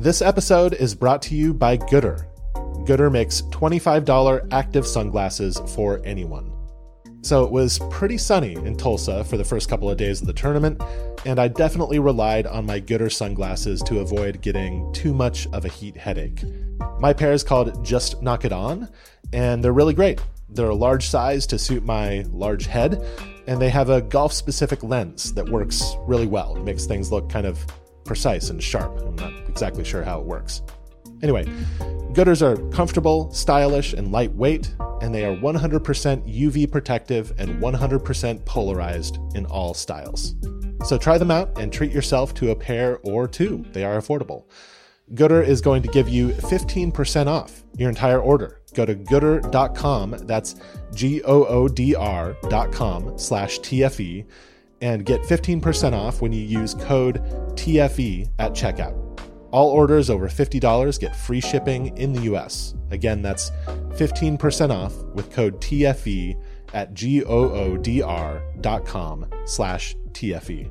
This episode is brought to you by Goodr. Goodr makes $25 active sunglasses for anyone. So it was pretty sunny in Tulsa for the first couple of days of the tournament, and I definitely relied on my Goodr sunglasses to avoid getting too much of a heat headache. My pair is called Just Knock It On, and they're really great. They're a large size to suit my large head, and they have a golf specific lens that works really well. It makes things look kind of precise and sharp. I'm not exactly sure how it works. Anyway, Goodrs are comfortable, stylish, and lightweight, and they are 100% UV protective and 100% polarized in all styles. So try them out and treat yourself to a pair or two. They are affordable. Goodr is going to give you 15% off your entire order. Go to goodr.com, that's G O O D R.com slash TFE, and get 15% off when you use code TFE at checkout. All orders over $50 get free shipping in the US. Again, that's 15% off with code TFE at G-O-O-D-R.com slash TFE.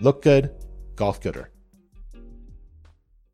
Look good, golf gooder.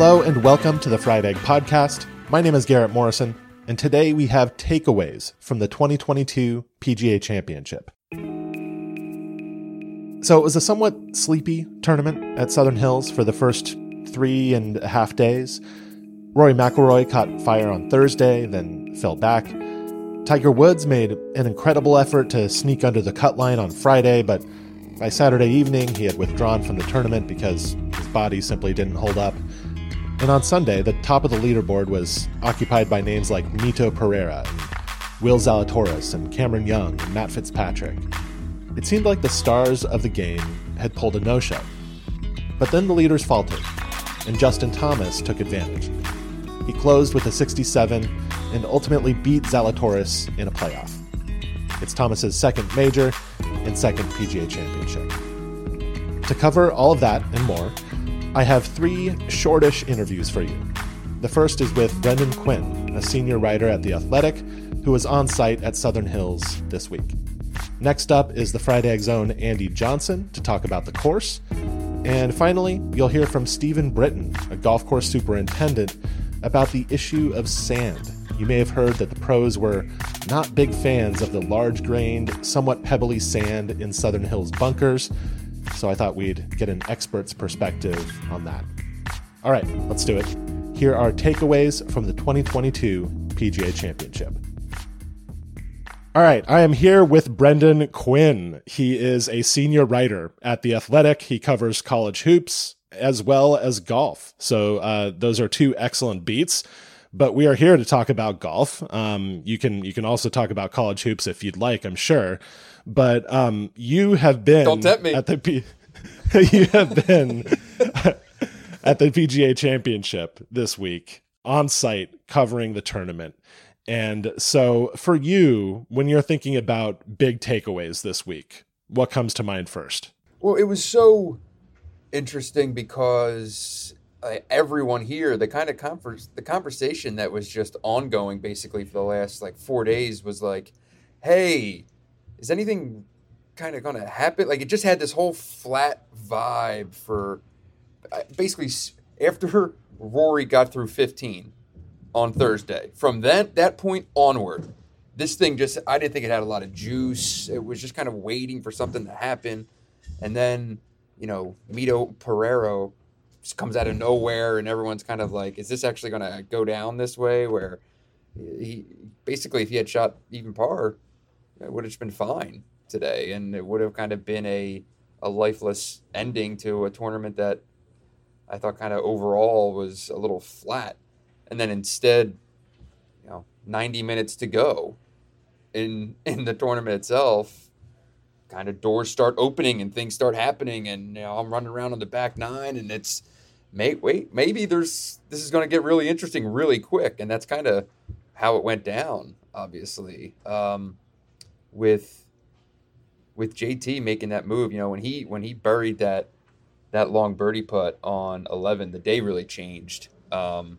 Hello and welcome to the Fried Egg Podcast. My name is Garrett Morrison, and today we have takeaways from the 2022 PGA Championship. So it was a somewhat sleepy tournament at Southern Hills for the first three and a half days. Rory McIlroy caught fire on Thursday, then fell back. Tiger Woods made an incredible effort to sneak under the cut line on Friday, but by Saturday evening he had withdrawn from the tournament because his body simply didn't hold up. And on Sunday, the top of the leaderboard was occupied by names like Mito Pereira, and Will Zalatoris, and Cameron Young, and Matt Fitzpatrick. It seemed like the stars of the game had pulled a no show. But then the leaders faltered, and Justin Thomas took advantage. He closed with a 67 and ultimately beat Zalatoris in a playoff. It's Thomas's second major and second PGA championship. To cover all of that and more, I have three shortish interviews for you. The first is with Brendan Quinn, a senior writer at The Athletic, who was on site at Southern Hills this week. Next up is the Fried Egg's own Andy Johnson to talk about the course. And finally, you'll hear from Stephen Britton, a golf course superintendent, about the issue of sand. You may have heard that the pros were not big fans of the large grained, somewhat pebbly sand in Southern Hills bunkers, so I thought we'd get an expert's perspective on that. All right, let's do it. Here are takeaways from the 2022 PGA Championship. All right, I am here with Brendan Quinn. He is a senior writer at The Athletic. He covers college hoops as well as golf. So uh, those are two excellent beats. But we are here to talk about golf. Um, you can you can also talk about college hoops if you'd like. I'm sure. But um, you have been Don't tempt me. at the P- you have been at the PGA Championship this week on site covering the tournament. And so for you, when you're thinking about big takeaways this week, what comes to mind first? Well, it was so interesting because uh, everyone here, the kind of converse, the conversation that was just ongoing basically for the last like four days was like, "Hey, is anything kind of going to happen? Like it just had this whole flat vibe for uh, basically after Rory got through 15 on Thursday. From that that point onward, this thing just I didn't think it had a lot of juice. It was just kind of waiting for something to happen, and then you know Mito Pereira just comes out of nowhere, and everyone's kind of like, "Is this actually going to go down this way?" Where he basically, if he had shot even par, it would have been fine today, and it would have kind of been a a lifeless ending to a tournament that I thought kind of overall was a little flat. And then instead, you know, 90 minutes to go in in the tournament itself, kind of doors start opening and things start happening, and you know, I'm running around on the back nine, and it's may wait maybe there's this is going to get really interesting really quick, and that's kind of how it went down. Obviously, um, with with JT making that move, you know, when he when he buried that that long birdie putt on 11, the day really changed. Um,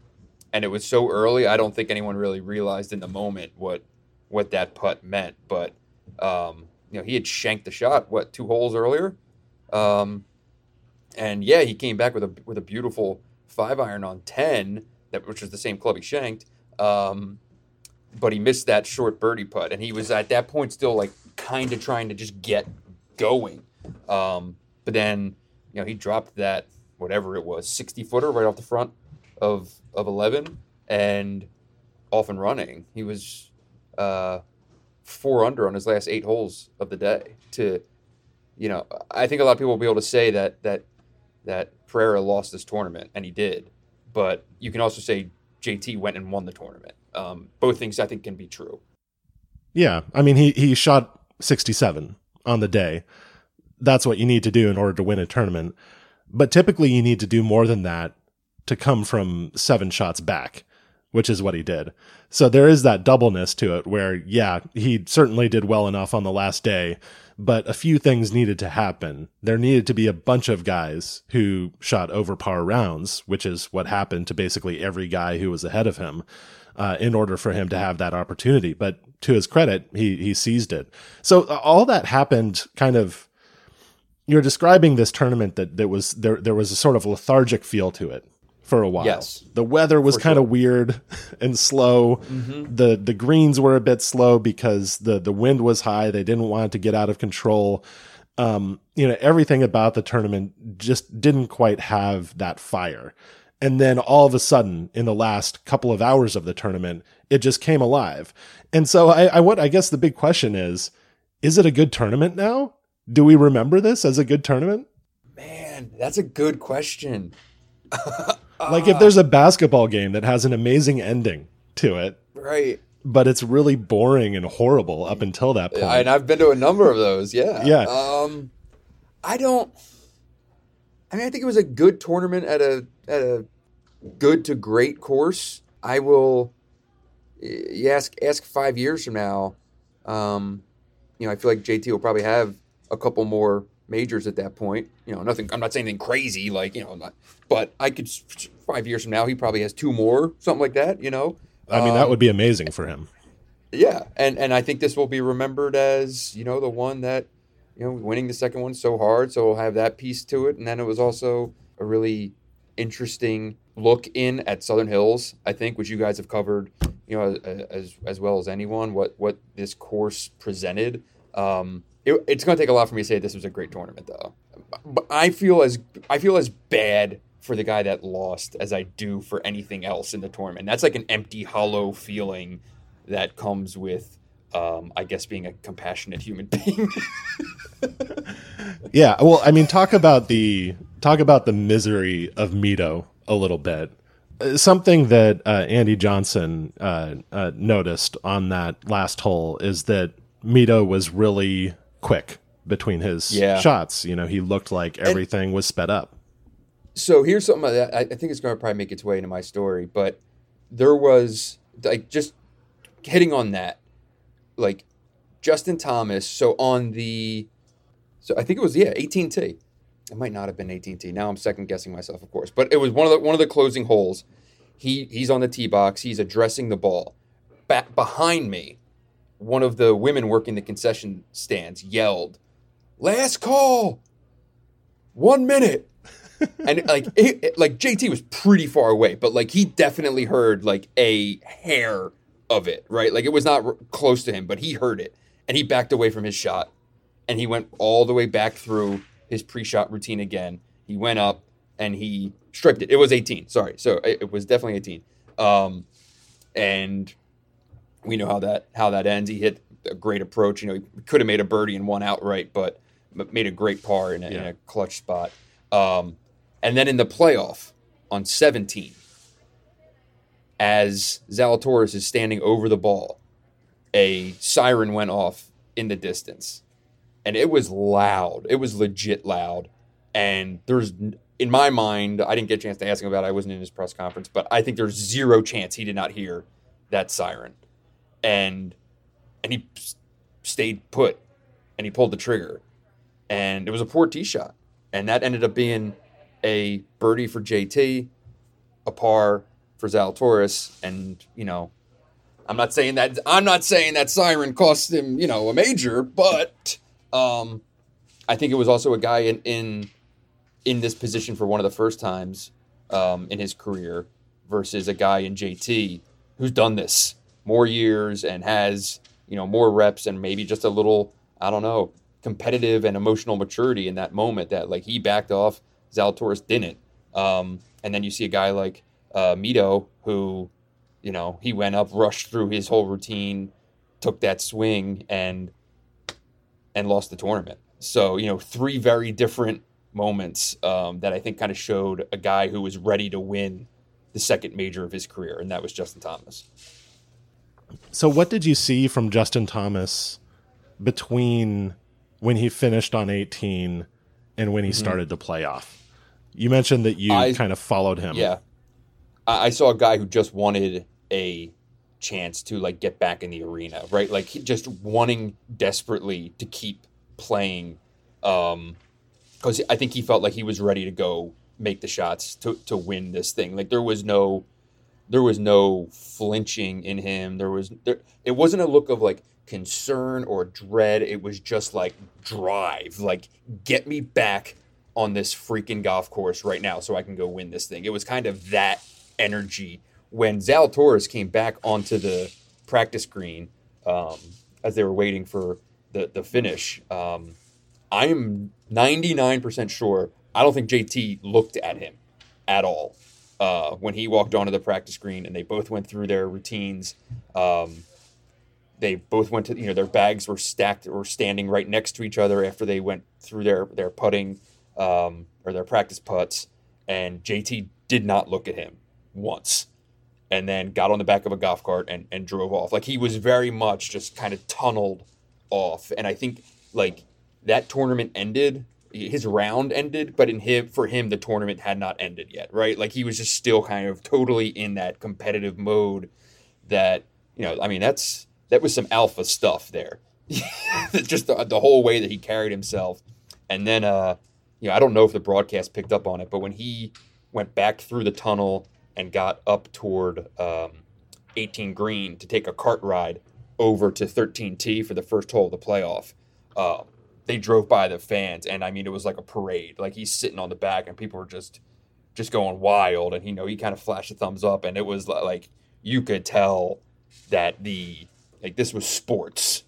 and it was so early, I don't think anyone really realized in the moment what what that putt meant. But um, you know, he had shanked the shot what two holes earlier, um, and yeah, he came back with a with a beautiful five iron on ten, that which was the same club he shanked. Um, but he missed that short birdie putt, and he was at that point still like kind of trying to just get going. Um, but then, you know, he dropped that whatever it was, sixty footer right off the front of of eleven, and off and running. He was uh, four under on his last eight holes of the day. To, you know, I think a lot of people will be able to say that that that Pereira lost this tournament, and he did. But you can also say JT went and won the tournament. Um, both things I think can be true. Yeah, I mean he he shot 67 on the day. That's what you need to do in order to win a tournament. But typically you need to do more than that to come from seven shots back, which is what he did. So there is that doubleness to it where yeah, he certainly did well enough on the last day, but a few things needed to happen. There needed to be a bunch of guys who shot over par rounds, which is what happened to basically every guy who was ahead of him. Uh, in order for him to have that opportunity. But to his credit, he he seized it. So uh, all that happened kind of. You're describing this tournament that that was there. There was a sort of lethargic feel to it for a while. Yes. the weather was kind of sure. weird and slow. Mm-hmm. the The greens were a bit slow because the the wind was high. They didn't want it to get out of control. Um, you know, everything about the tournament just didn't quite have that fire. And then all of a sudden, in the last couple of hours of the tournament, it just came alive. And so I, I what I guess the big question is, is it a good tournament now? Do we remember this as a good tournament? Man, that's a good question. Like if there's a basketball game that has an amazing ending to it, Right. but it's really boring and horrible up until that point. And I've been to a number of those. Yeah. Yeah. Um, I don't. I mean, I think it was a good tournament at a at a good to great course. I will. You ask ask five years from now. Um, you know, I feel like JT will probably have a couple more majors at that point. You know, nothing. I'm not saying anything crazy, like you know, not. But I could five years from now, he probably has two more, something like that. You know. I mean, that Um, would be amazing for him. yeah, and and I think this will be remembered as you know the one that you know winning the second one so hard, so we'll have that piece to it, and then it was also a really interesting look in at Southern Hills. I think which you guys have covered, you know, as as well as anyone what what this course presented. Um, it, it's going to take a lot for me to say this was a great tournament, though. I feel as I feel as bad for the guy that lost as I do for anything else in the tournament. That's like an empty, hollow feeling that comes with, um, I guess, being a compassionate human being. Yeah, well, I mean, talk about the talk about the misery of Mito a little bit. Uh, Something that uh, Andy Johnson uh, uh, noticed on that last hole is that Mito was really quick between his Yeah. shots. You know, he looked like everything was sped up. so here's something that I, I think it's going to probably make its way into my story, but there was like just hitting on that, like Justin Thomas. So on the, so I think it was yeah, 18T. It might not have been 18T. Now I'm second guessing myself, of course, but it was one of the one of the closing holes. He he's on the tee box. He's addressing the ball. Back behind me, one of the women working the concession stands yelled, "Last call, one minute." and like it, it- like JT was pretty far away, but like he definitely heard like a hair of it, right? Like it was not r- close to him, but he heard it, and he backed away from his shot, and he went all the way back through his pre-shot routine again. He went up and he stripped it. It was 18, sorry, so it, it was definitely 18. Um, and we know how that how that ends. He hit a great approach. You know, he could have made a birdie and won outright, but made a great par in a, in a clutch spot. Um, and then in the playoff on 17, as Zalatoris is standing over the ball, a siren went off in the distance. and it was loud. It was legit loud. And there's, in my mind, I didn't get a chance to ask him about it. I wasn't in his press conference, but I think there's zero chance he did not hear that siren. And, and he stayed put and he pulled the trigger. And it was a poor tee shot. And that ended up being a birdie for JT, a par for Zalatoris. And, you know, I'm not saying that I'm not saying that siren cost him, you know, a major, but um, I think it was also a guy in in in this position for one of the first times um, in his career versus a guy in JT who's done this more years and has you know more reps and maybe just a little I don't know competitive and emotional maturity in that moment that like he backed off Zalatoris didn't um, and then you see a guy like uh, Mito who you know he went up rushed through his whole routine took that swing and and lost the tournament so you know three very different moments um, that I think kind of showed a guy who was ready to win the second major of his career, and that was Justin Thomas. So, what did you see from Justin Thomas between when he finished on 18 and when he mm-hmm. started to play off? You mentioned that you I, kind of followed him. Yeah. I saw a guy who just wanted a chance to like get back in the arena, right? Like just wanting desperately to keep playing um because I think he felt like he was ready to go make the shots to to win this thing. Like there was no there was no flinching in him. There was there it wasn't a look of like concern or dread. It was just like drive. Like get me back on this freaking golf course right now so I can go win this thing. It was kind of that energy when Zalatoris came back onto the practice green um, as they were waiting for the the finish. Um, I'm 99% sure. I don't think JT looked at him at all uh, when he walked onto the practice green, and they both went through their routines. Um, they both went to you know their bags were stacked or standing right next to each other after they went through their their putting um, or their practice putts, and JT did not look at him once and then got on the back of a golf cart and, and drove off. Like he was very much just kind of tunneled off. And I think like that tournament ended, his round ended, but in him for him the tournament had not ended yet, right? Like he was just still kind of totally in that competitive mode that, you know, I mean that's that was some alpha stuff there. just the, the whole way that he carried himself. And then uh you know, I don't know if the broadcast picked up on it, but when he went back through the tunnel and got up toward um, 18 green to take a cart ride over to 13T for the first hole of the playoff. Um, they drove by the fans, and I mean, it was like a parade. Like he's sitting on the back, and people were just just going wild. And you know, he kind of flashed a thumbs up, and it was like you could tell that the like this was sports.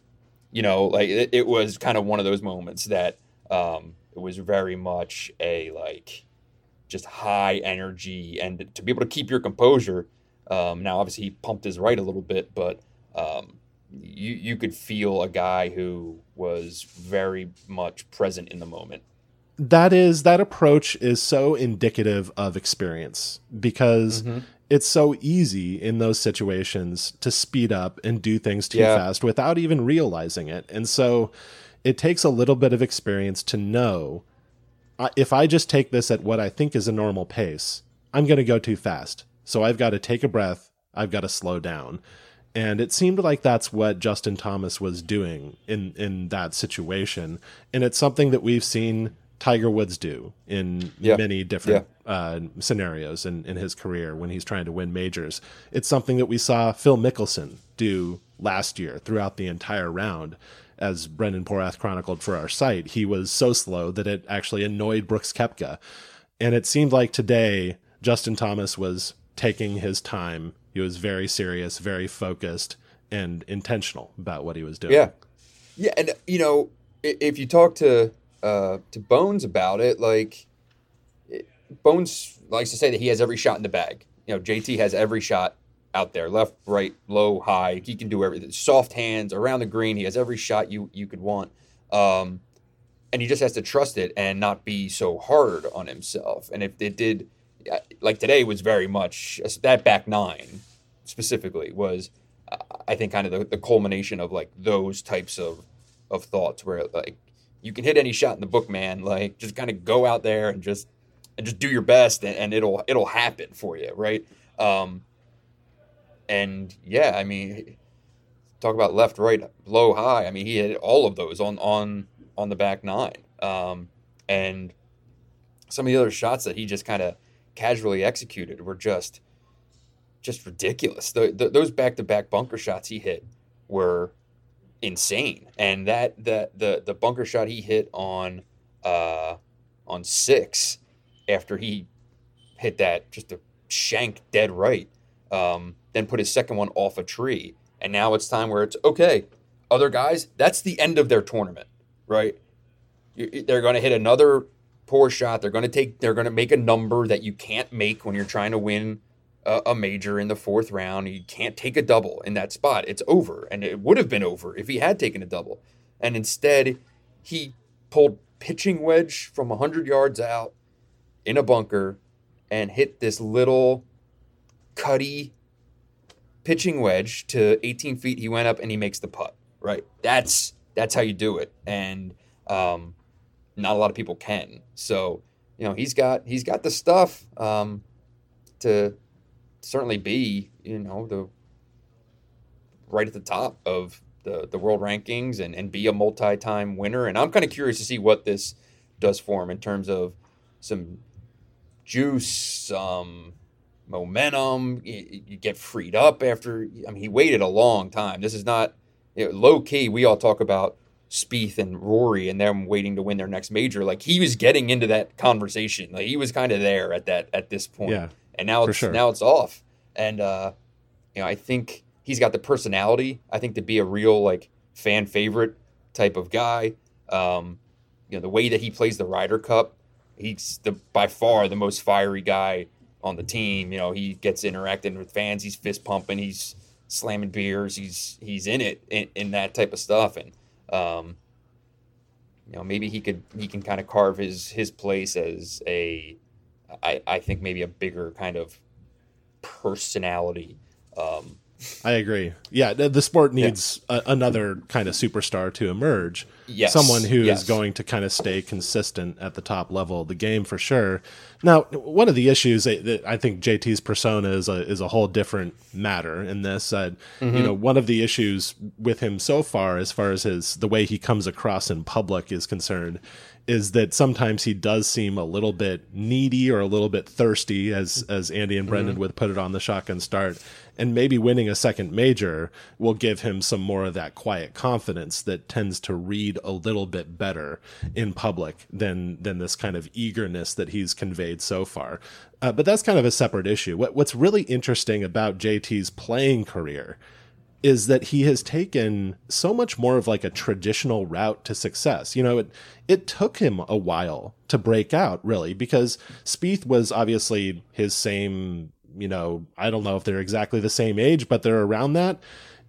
You know, like it, it was kind of one of those moments that um, it was very much a like just high energy and to be able to keep your composure. Um, now, obviously, he pumped his right a little bit, but um, you you could feel a guy who was very much present in the moment. That is that approach is so indicative of experience because mm-hmm. it's so easy in those situations to speed up and do things too yeah. fast without even realizing it. And so it takes a little bit of experience to know if I just take this at what I think is a normal pace, I'm going to go too fast. So I've got to take a breath. I've got to slow down. And it seemed like that's what Justin Thomas was doing in, in that situation. And it's something that we've seen Tiger Woods do in yeah. many different yeah. uh, scenarios in, in his career when he's trying to win majors. It's something that we saw Phil Mickelson do last year throughout the entire round as Brendan Porath chronicled for our site, he was so slow that it actually annoyed Brooks Koepka. And it seemed like today Justin Thomas was taking his time. He was very serious, very focused, and intentional about what he was doing. Yeah, yeah, and you know, if you talk to uh, to Bones about it, like Bones likes to say that he has every shot in the bag. You know, JT has every shot out there, left, right, low, high. He can do everything. Soft hands around the green. He has every shot you you could want. Um, and he just has to trust it and not be so hard on himself. And if it did, uh, like today was very much that back nine specifically was, uh, I think, kind of the, the culmination of like those types of of thoughts where like you can hit any shot in the book, man. Like just kind of go out there and just and just do your best, and, and it'll it'll happen for you, right? Um, and yeah, I mean, talk about left, right, low, high. I mean, he hit all of those on on on the back nine, um, and some of the other shots that he just kind of casually executed were just just ridiculous. The, the, those back to back bunker shots he hit were insane, and that that the the bunker shot he hit on uh, on six after he hit that just a shank dead right, um, then put his second one off a tree, and now it's time where it's okay. Other guys, that's the end of their tournament, right? They're going to hit another poor shot. They're going to take. They're going to make a number that you can't make when you're trying to win a, major in the fourth round. You can't take a double in that spot. It's over, and it would have been over if he had taken a double. And instead, he pulled pitching wedge from hundred yards out in a bunker and hit this little cutty pitching wedge to 18 feet. He went up and he makes the putt. Right. That's that's how you do it. And um, not a lot of people can. So, you know, he's got he's got the stuff um, to certainly be, you know, the right at the top of the the world rankings and and be a multi-time winner. And I'm kind of curious to see what this does for him in terms of some juice, some momentum. You, you get freed up after. I mean, he waited a long time. This is not you know, low key. We all talk about Spieth and Rory and them waiting to win their next major. Like he was getting into that conversation. Like he was kind of there at that at this point. Yeah, and now it's sure. now it's off. And uh, you know, I think he's got the personality. I think to be a real like fan favorite type of guy. Um, you know, the way that he plays the Ryder Cup, he's the by far the most fiery guy on the team. You know, he gets interacting with fans. He's fist pumping. He's slamming beers. He's he's in it in, in that type of stuff and um, you know, maybe he could he can kind of carve his his place as a, I I think maybe a bigger kind of personality. Um, I agree. Yeah, the, the sport needs yeah. a, another kind of superstar to emerge. Yes. Someone who yes. is going to kind of stay consistent at the top level of the game for sure. Now, one of the issues that I think JT's persona is a is a whole different matter in this. Uh, mm-hmm. You know, one of the issues with him so far, as far as his the way he comes across in public is concerned, is that sometimes he does seem a little bit needy or a little bit thirsty, as as Andy and Brendan mm-hmm. would put it on the shotgun start. And maybe winning a second major will give him some more of that quiet confidence that tends to read a little bit better in public than than this kind of eagerness that he's conveyed so far. Uh, but that's kind of a separate issue. What, what's really interesting about JT's playing career is that he has taken so much more of like a traditional route to success. You know, it it took him a while to break out, really, because Spieth was obviously his same. You know, I don't know if they're exactly the same age, but they're around that.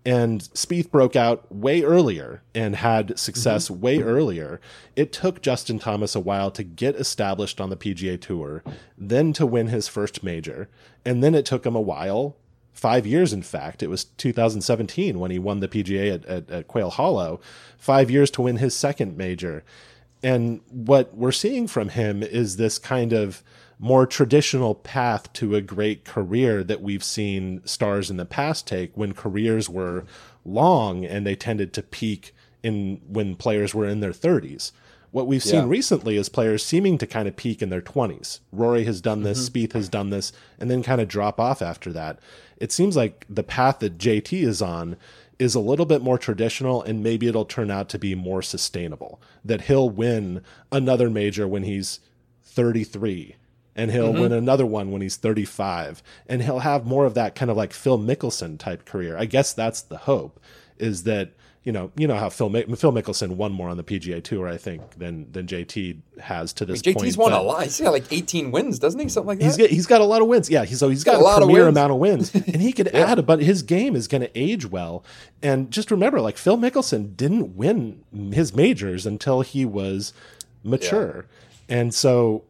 And Spieth broke out way earlier and had success mm-hmm. way earlier. It took Justin Thomas a while to get established on the PGA Tour, then to win his first major, and then it took him a while five years, in fact. It was 2017 when he won the PGA at, at, at, Quail Hollow, five years to win his second major. And what we're seeing from him is this kind of more traditional path to a great career that we've seen stars in the past take when careers were long and they tended to peak in when players were in their 30s. What we've seen recently is players seeming to kind of peak in their 20s. Rory has done this, mm-hmm. Spieth has done this, and then kind of drop off after that. It seems like the path that JT is on is a little bit more traditional and maybe it'll turn out to be more sustainable. That he'll win another major when he's 33 and he'll mm-hmm. win another one when he's 35 and he'll have more of that kind of like Phil Mickelson type career. I guess that's the hope is that you know, you know how Phil Phil Mickelson won more on the PGA Tour, I think, than than JT has to this I mean, JT's point. JT's won a lot. He's got like 18 wins, doesn't he? Something like that. He's got, he's got a lot of wins. Yeah, he's, so he's got, got a, lot premier of amount of wins, and he could yeah. add. But his game is going to age well. And just remember, like Phil Mickelson didn't win his majors until he was mature, yeah. and so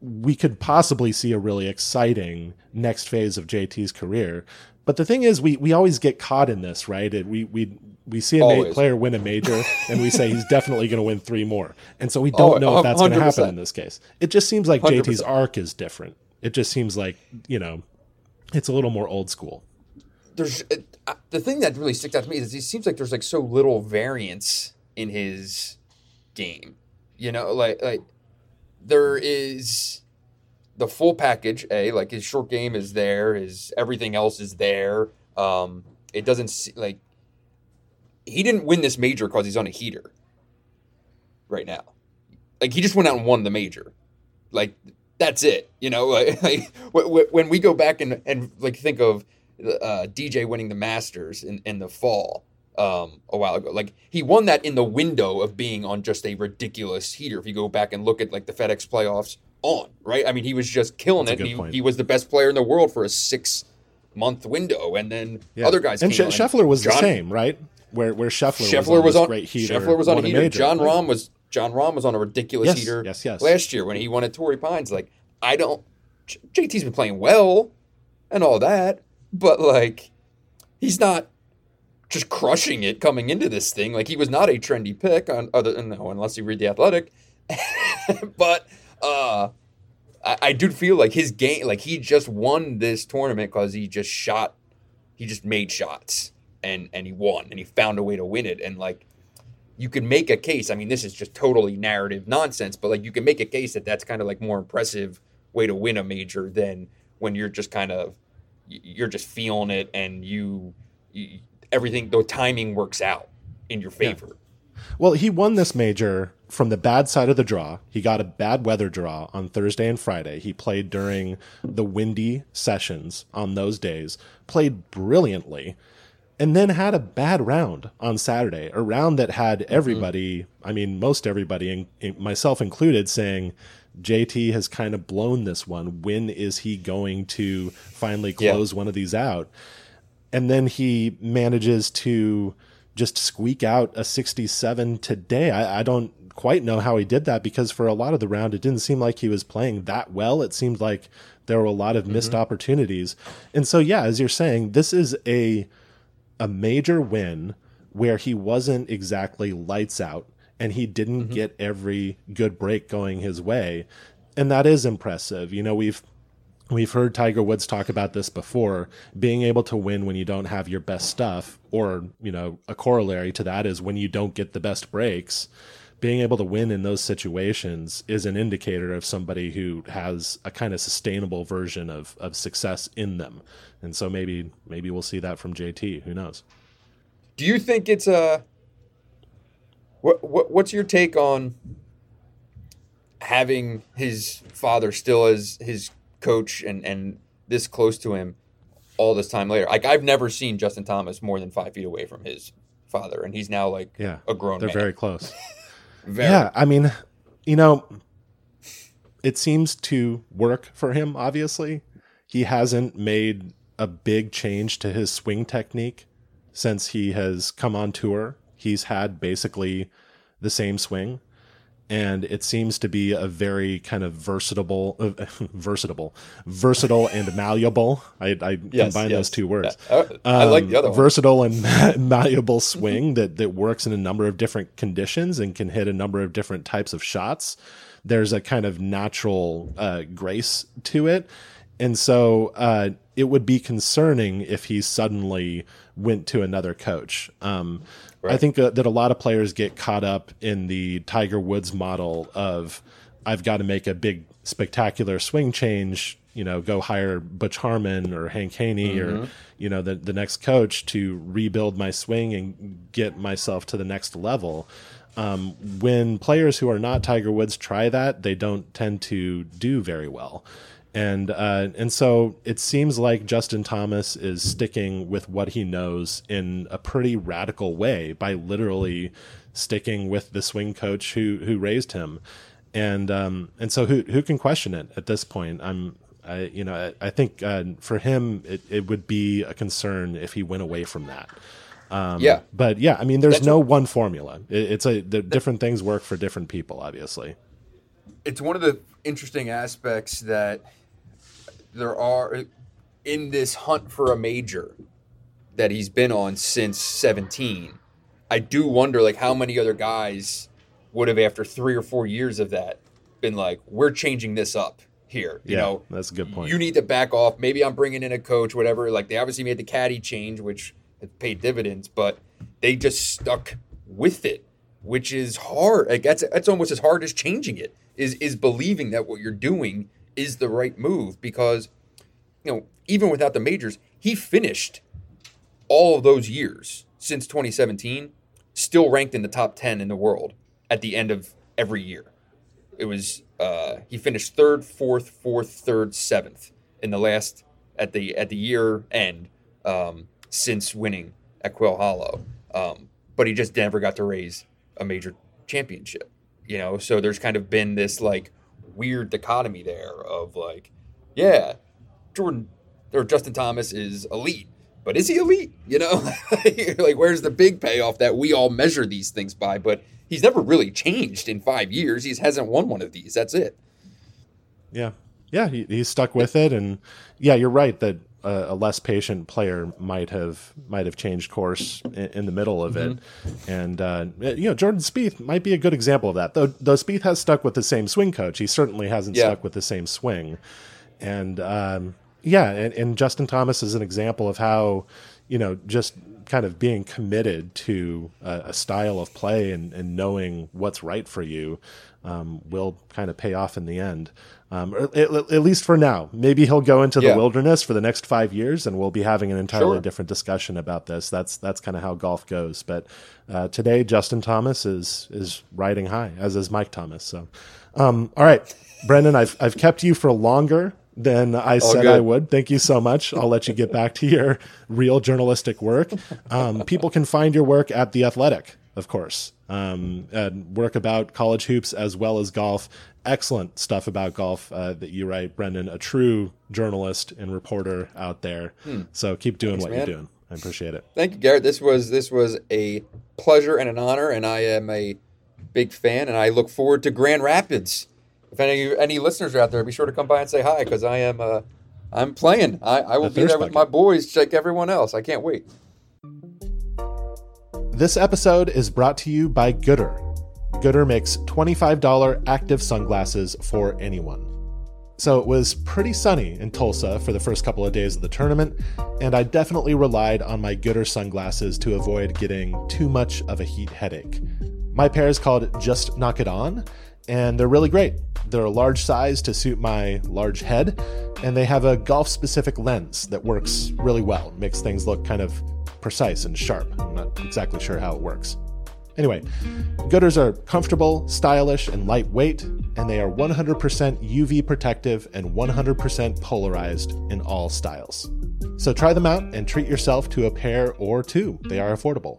we could possibly see a really exciting next phase of JT's career. But the thing is, we we always get caught in this, right? It, we we we see a ma- player win a major, and we say he's definitely going to win three more, and so we don't oh, know if that's going to happen in this case. It just seems like 100%. JT's arc is different. It just seems like you know, it's a little more old school. There's it, uh, the thing that really sticks out to me is it seems like there's like so little variance in his game. You know, like like there is the full package. A like his short game is there. His everything else is there. Um, it doesn't see, like he didn't win this major because he's on a heater. Right now, like he just went out and won the major. Like that's it. You know, like, like when we go back and and like think of uh, DJ winning the Masters in in the fall um, a while ago. Like he won that in the window of being on just a ridiculous heater. If you go back and look at like the FedEx playoffs on, right? I mean, he was just killing That's it. He, he, was the best player in the world for a six month window, and then yeah. other guys. And Sh- Scheffler was John, the same, right? Where where Scheffler, Scheffler was on, was great heater. Scheffler was on a heater. Jon Rahm was Jon Rahm was on a ridiculous yes, heater. Yes, yes. Last year when he won at Torrey Pines, like I don't. JT's been playing well, and all that, but like he's not just crushing it coming into this thing. Like he was not a trendy pick on other no, unless you read the athletic. but uh I, I do feel like his game like he just won this tournament because he just shot he just made shots and and he won and he found a way to win it. And like you can make a case. I mean, this is just totally narrative nonsense, but like you can make a case that that's kind of like more impressive way to win a major than when you're just kind of you're just feeling it and you, you everything the timing works out in your favor. Yeah. Well, he won this major from the bad side of the draw. He got a bad weather draw on Thursday and Friday. He played during the windy sessions on those days, played brilliantly, and then had a bad round on Saturday, a round that had mm-hmm. everybody, mm-hmm. I mean, most everybody, myself included, saying, JT has kind of blown this one. When is he going to finally close yeah. one of these out? and then he manages to just squeak out a 67 today. I, I, don't quite know how he did that because for a lot of the round, it didn't seem like he was playing that well. It seemed like there were a lot of missed mm-hmm. opportunities. And so, yeah, as you're saying, this is a a major win where he wasn't exactly lights out and he didn't mm-hmm. get every good break going his way. And that is impressive. You know, we've We've heard Tiger Woods talk about this before. Being able to win when you don't have your best stuff, or, you know, a corollary to that is when you don't get the best breaks. Being able to win in those situations is an indicator of somebody who has a kind of sustainable version of, of success in them. And so maybe maybe we'll see that from JT. Who knows? Do you think it's a what, what what's your take on having his father still as his coach and and this close to him all this time later. Like I've never seen Justin Thomas more than five feet away from his father, and he's now like yeah, a grown. They're man. very close. very. Yeah, I mean, you know, it seems to work for him. Obviously, he hasn't made a big change to his swing technique since he has come on tour. He's had basically the same swing and it seems to be a very kind of versatile, uh, versatile, versatile and malleable. I, I yes, combine yes. those two words. Uh, I um, like the other one. Versatile and malleable swing that that works in a number of different conditions and can hit a number of different types of shots. There's a kind of natural uh, grace to it, and so uh, it would be concerning if he suddenly went to another coach. Um, Right. I think uh, that a lot of players get caught up in the Tiger Woods model of I've got to make a big spectacular swing change, you know, go hire Butch Harmon or Hank Haney mm-hmm. or you know the the next coach to rebuild my swing and get myself to the next level. Um, when players who are not Tiger Woods try that, they don't tend to do very well and uh, and so it seems like Justin Thomas is sticking with what he knows in a pretty radical way by literally sticking with the swing coach who who raised him, and um, and so who who can question it at this point? I'm I you know I, I think uh, for him it, it would be a concern if he went away from that. Um, yeah, but yeah, I mean, there's That's no what, one formula. It, it's a the different things work for different people, obviously. it's one of the interesting aspects that there are in this hunt for a major that he's been on since 17. I do wonder like how many other guys would have after 3 or 4 years of that been like we're changing this up here, you yeah, know. that's a good point. You need to back off. Maybe I'm bringing in a coach whatever. Like they obviously made the caddy change which paid dividends, but they just stuck with it, which is hard. Like that's that's almost as hard as changing it. Is is believing that what you're doing is the right move because you know, even without the majors, he finished all of those years since 2017 still ranked in the top 10 in the world at the end of every year. It was uh, he finished third, fourth, fourth, third, seventh in the last at the at the year end um, since winning at Quail Hollow. Um, but he just never got to raise a major championship. You know, so there's kind of been this like weird dichotomy there of like, yeah, Jordan or Justin Thomas is elite, but is he elite? You know, like where's the big payoff that we all measure these things by? But he's never really changed in five years. He hasn't won one of these. That's it. Yeah, yeah, he, he's stuck with it, and yeah, you're right that a, a less patient player might have might have changed course in, in the middle of it, mm-hmm. and uh, you know Jordan Spieth might be a good example of that. Though though Spieth has stuck with the same swing coach, he certainly hasn't yeah. stuck with the same swing, and um, yeah, and, and Justin Thomas is an example of how you know just kind of being committed to a, a style of play and, and, knowing what's right for you um, will kind of pay off in the end um, at, at, least for now. Maybe he'll go into the yeah. wilderness for the next five years, and we'll be having an entirely sure. different discussion about this. That's that's kind of how golf goes. But uh, today, Justin Thomas is is riding high, as is Mike Thomas. So, um, all right, Brendan, I've I've kept you for longer than I said I would. Thank you so much. I'll let you get back to your real journalistic work. Um, people can find your work at the Athletic of course, um, and work about college hoops as well as golf. Excellent stuff about golf uh, that you write, Brendan. A true journalist and reporter out there. Hmm. So keep doing Thanks, what man. you're doing. I appreciate it. Thank you, Garrett. This was this was a pleasure and an honor, and I am a big fan, and I look forward to Grand Rapids. If any any listeners are out there, be sure to come by and say hi because I am uh, I'm playing. I, I will the be there with my boys, like everyone else. I can't wait. This episode is brought to you by Goodr. Goodr makes $25 active sunglasses for anyone. So it was pretty sunny in Tulsa for the first couple of days of the tournament, and I definitely relied on my Goodr sunglasses to avoid getting too much of a heat headache. My pair is called Just Knock It On, and they're really great. They're a large size to suit my large head, and they have a golf specific lens that works really well, makes things look kind of precise and sharp. I'm not exactly sure how it works. Anyway, Goodrs are comfortable, stylish, and lightweight, and they are 100% UV protective and 100% polarized in all styles. So try them out and treat yourself to a pair or two. They are affordable.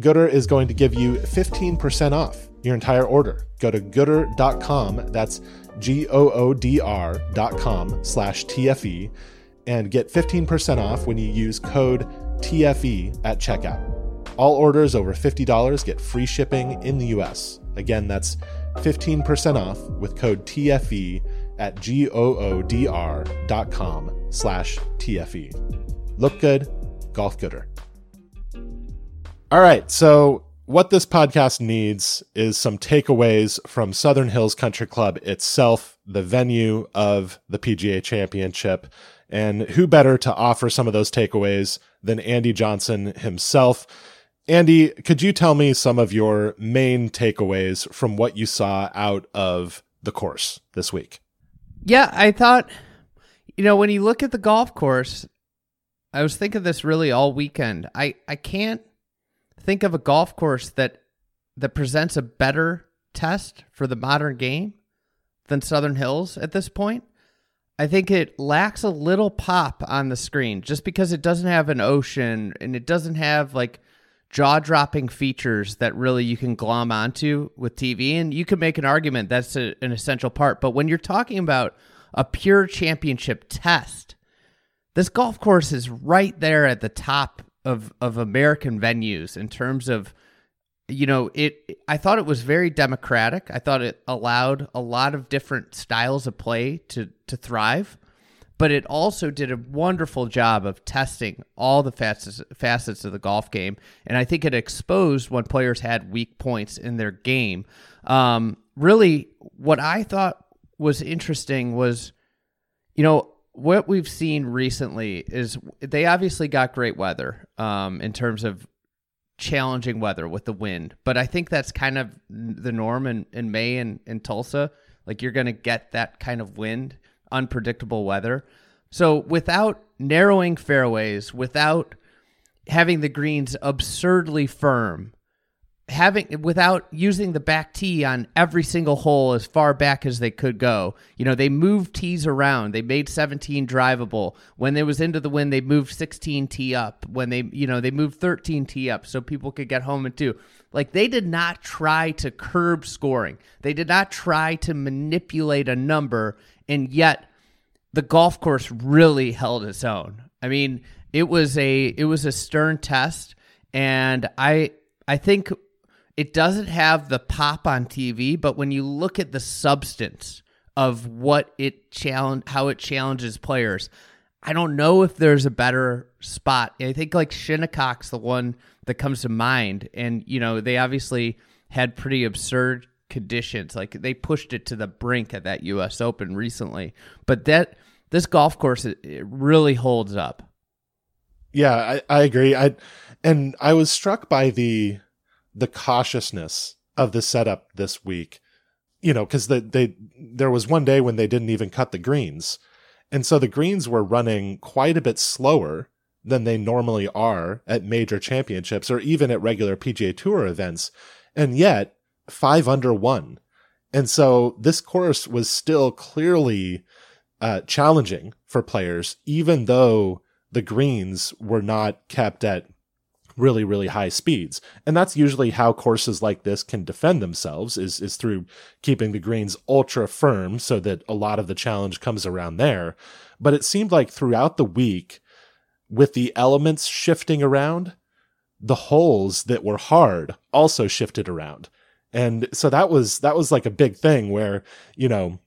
Goodr is going to give you 15% off your entire order. Go to goodr.com, that's G O O D R.com slash TFE, and get 15% off when you use code TFE at checkout. All orders over $50 get free shipping in the US. Again, that's 15% off with code TFE at G-O-O-D-R.com slash TFE. Look good, golf gooder. All right, so what this podcast needs is some takeaways from Southern Hills Country Club itself, the venue of the PGA Championship. And who better to offer some of those takeaways than Andy Johnson himself? Andy, could you tell me some of your main takeaways from what you saw out of the course this week? Yeah, I thought, you know, when you look at the golf course, I was thinking this really all weekend. I, I can't think of a golf course that that presents a better test for the modern game than Southern Hills at this point. I think it lacks a little pop on the screen just because it doesn't have an ocean and it doesn't have like jaw dropping features that really you can glom onto with TV. And you can make an argument that's a, an essential part. But when you're talking about a pure championship test, this golf course is right there at the top of, of American venues in terms of you know, it I thought it was very democratic. I thought it allowed a lot of different styles of play to to thrive, but it also did a wonderful job of testing all the facets facets of the golf game, and I think it exposed when players had weak points in their game. Um, really, what I thought was interesting was, you know, what we've seen recently is they obviously got great weather um, in terms of challenging weather with the wind. But I think that's kind of the norm in, in May and in Tulsa. Like you're going to get that kind of wind, unpredictable weather. So without narrowing fairways, without having the greens absurdly firm, having without using the back tee on every single hole as far back as they could go. You know, they moved tees around. They made 17 drivable. When they was into the wind, they moved 16 tee up. When they, you know, they moved 13 tee up so people could get home in two. Like they did not try to curb scoring. They did not try to manipulate a number and yet the golf course really held its own. I mean, it was a it was a stern test and I I think it doesn't have the pop on TV, but when you look at the substance of what it challenge how it challenges players, I don't know if there's a better spot. I think like Shinnecock's the one that comes to mind, and you know they obviously had pretty absurd conditions. Like they pushed it to the brink at that U.S. Open recently, but that this golf course it, it really holds up. Yeah, I, I agree. I and I was struck by the the cautiousness of the setup this week. You know, because the, they there was won day when they didn't even cut the greens, and so the greens were running quite a bit slower than they normally are at major championships or even at regular PGA Tour events, and yet five under one. And so this course was still clearly uh, challenging for players, even though the greens were not kept at really really high speeds. And that's usually how courses like this can defend themselves is is through keeping the greens ultra firm so that a lot of the challenge comes around there. But it seemed like throughout the week with the elements shifting around the holes that were hard also shifted around. And so that was that was like a big thing where you know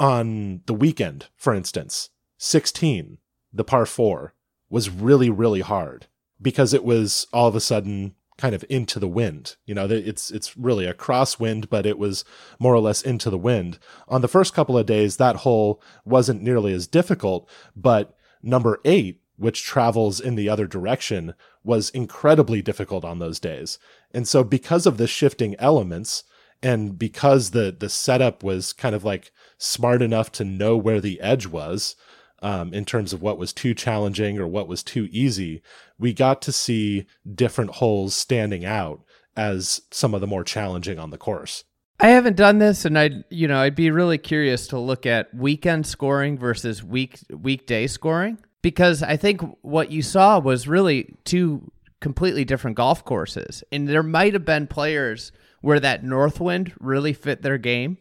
on the weekend for instance 16 the par 4 was really really hard because it was all of a sudden kind of into the wind. You know, it's it's really a crosswind, but it was more or less into the wind. On the first couple of days, that hole wasn't nearly as difficult, but number eight, which travels in the other direction, was incredibly difficult on those days. And so, because of the shifting elements, and because the the setup was kind of like smart enough to know where the edge was, um, in terms of what was too challenging or what was too easy, we got to see different holes standing out as some of the more challenging on the course. I haven't done this, and I'd you know I'd be really curious to look at weekend scoring versus week weekday scoring because I think what you saw was really two completely different golf courses, and there might have been players where that north wind really fit their game,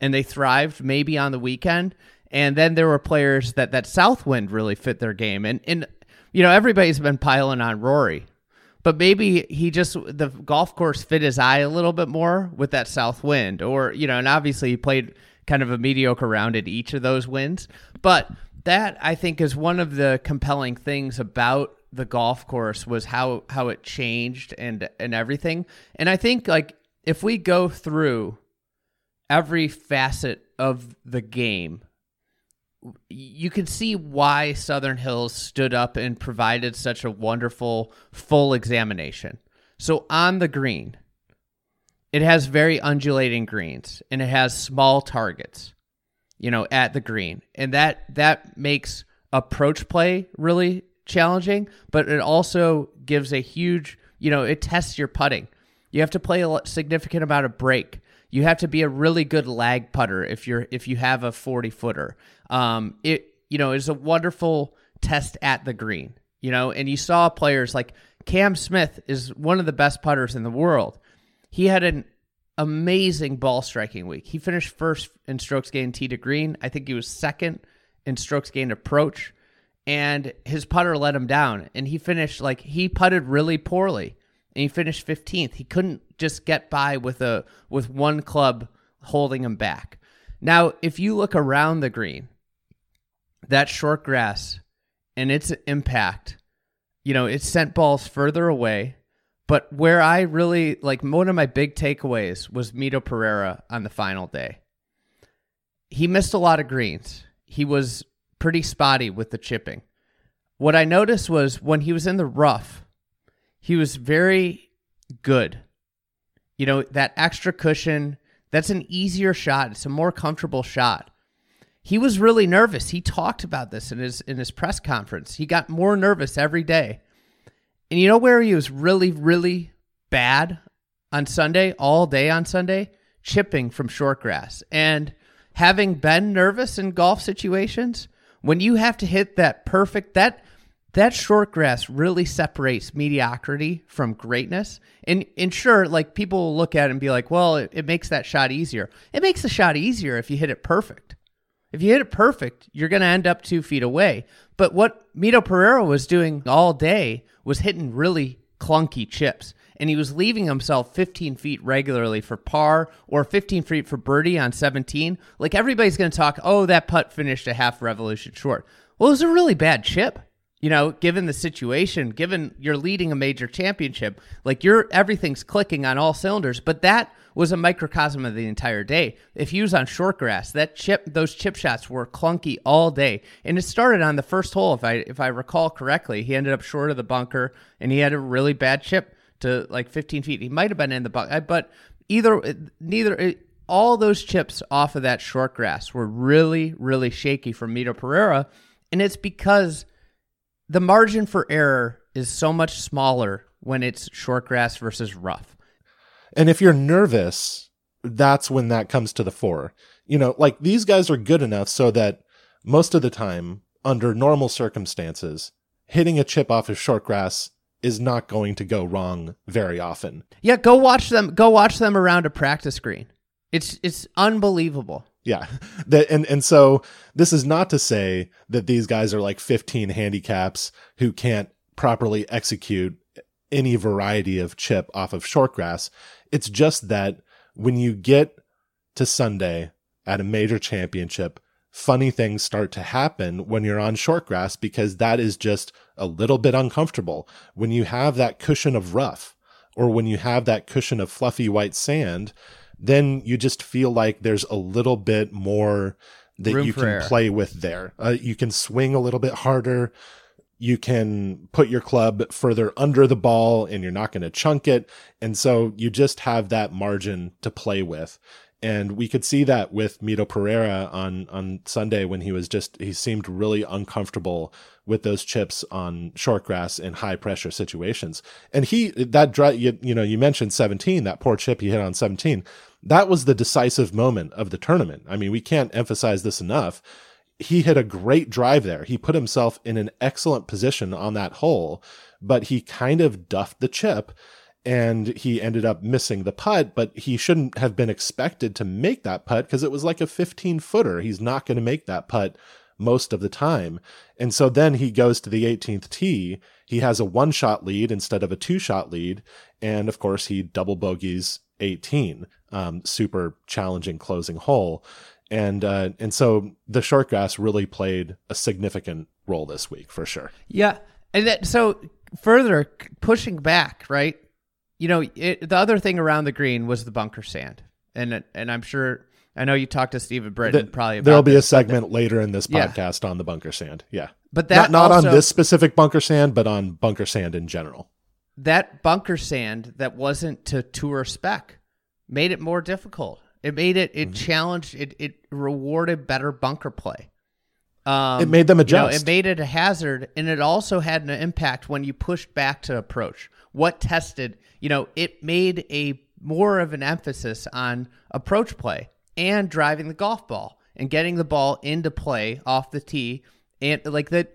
and they thrived maybe on the weekend, and then there were players that that Southwind really fit their game. And and you know, everybody's been piling on Rory. But maybe he just the golf course fit his eye a little bit more with that south wind. Or, you know, and obviously he played kind of a mediocre round at each of those wins. But that I think is one of the compelling things about the golf course was how how it changed and and everything. And I think like if we go through every facet of the game you can see why Southern Hills stood up and provided such a wonderful full examination. So on the green, it has very undulating greens and it has small targets, you know, at the green. And that that makes approach play really challenging, but it also gives a huge, you know, it tests your putting. You have to play a significant amount of break. You have to be a really good lag putter if you're if you have a 40 footer. Um, it you know is a wonderful test at the green. You know, and you saw players like Cam Smith is one of the best putters in the world. He had an amazing ball striking week. He finished first in strokes gained tee to green. I think he was second in strokes gained approach, and his putter let him down. And he finished like he putted really poorly and he finished 15th. He couldn't just get by with a with one club holding him back. Now, if you look around the green, that short grass and its impact, you know, it sent balls further away. But where I really like one of my big takeaways was Mito Pereira on the final day. He missed a lot of greens. He was pretty spotty with the chipping. What I noticed was when he was in the rough, he was very good. You know, that extra cushion, that's an easier shot. It's a more comfortable shot. He was really nervous. He talked about this in his in his press conference. He got more nervous every day. And you know where he was really really bad on Sunday, all day on Sunday, chipping from short grass. And having been nervous in golf situations, when you have to hit that perfect that that short grass really separates mediocrity from greatness. And and sure, like people will look at it and be like, well, it, it makes that shot easier. It makes the shot easier if you hit it perfect. If you hit it perfect, you're going to end up two feet away. But what Mito Pereira was doing all day was hitting really clunky chips. And he was leaving himself 15 feet regularly for par or 15 feet for birdie on 17. Like everybody's going to talk, oh, that putt finished a half revolution short. Well, it was a really bad chip you know, given the situation, given you're leading a major championship, like you're everything's clicking on all cylinders. But that was a microcosm of the entire day. If he was on short grass, that chip, those chip shots were clunky all day, and it started on the first hole. If I if I recall correctly, he ended up short of the bunker, and he had a really bad chip to like 15 feet. He might have been in the bunker, but either neither. all those chips off of that short grass were really, really shaky for Mito Pereira, and it's because the margin for error is so much smaller when it's short grass versus rough. And if you're nervous, that's when that comes to the fore. You know, like these guys are good enough so that most of the time, under normal circumstances, hitting a chip off of short grass is not going to go wrong very often. Yeah, go watch them go watch them around a practice green. It's it's unbelievable. Yeah. That and and so this is not to say that these guys are like 15 handicaps who can't properly execute any variety of chip off of short grass. It's just that when you get to Sunday at a major championship, funny things start to happen when you're on short grass because that is just a little bit uncomfortable. When you have that cushion of rough or when you have that cushion of fluffy white sand, then you just feel like there's a little bit more that Room you can air. play with there. Uh, you can swing a little bit harder. You can put your club further under the ball and you're not going to chunk it. And so you just have that margin to play with. And we could see that with Mito Pereira on, on Sunday when he was just, he seemed really uncomfortable with those chips on short grass in high pressure situations. And he, that, you, you know, you mentioned 17, that poor chip he hit on 17 that was the decisive moment of the tournament. I mean, we can't emphasize this enough. He hit a great drive there. He put himself in an excellent position on that hole, but he kind of duffed the chip and he ended up missing the putt, but he shouldn't have been expected to make that putt because it was like a 15 footer. He's not going to make that putt most of the time. And so then he goes to the 18th tee. He has a one shot lead instead of a two shot lead. And of course, he double bogeys 18 um, super challenging closing hole. And uh, and so the short grass really played a significant role this week for sure. Yeah, and that, so further pushing back, right? You know, it, the other thing around the green was the bunker sand, and and I'm sure I know you talked to Stephen Britton the, probably. there'll be this, a segment later in this podcast yeah. on the bunker sand. Yeah, but that not, not also, on this specific bunker sand, but on bunker sand in general. That bunker sand that wasn't to tour spec made it more difficult. It made it it mm-hmm. challenged it it rewarded better bunker play. Um, it made them adjust. You know, it made it a hazard, and it also had an impact when you pushed back to approach. What tested, you know, it made a more of an emphasis on approach play and driving the golf ball and getting the ball into play off the tee, and like that.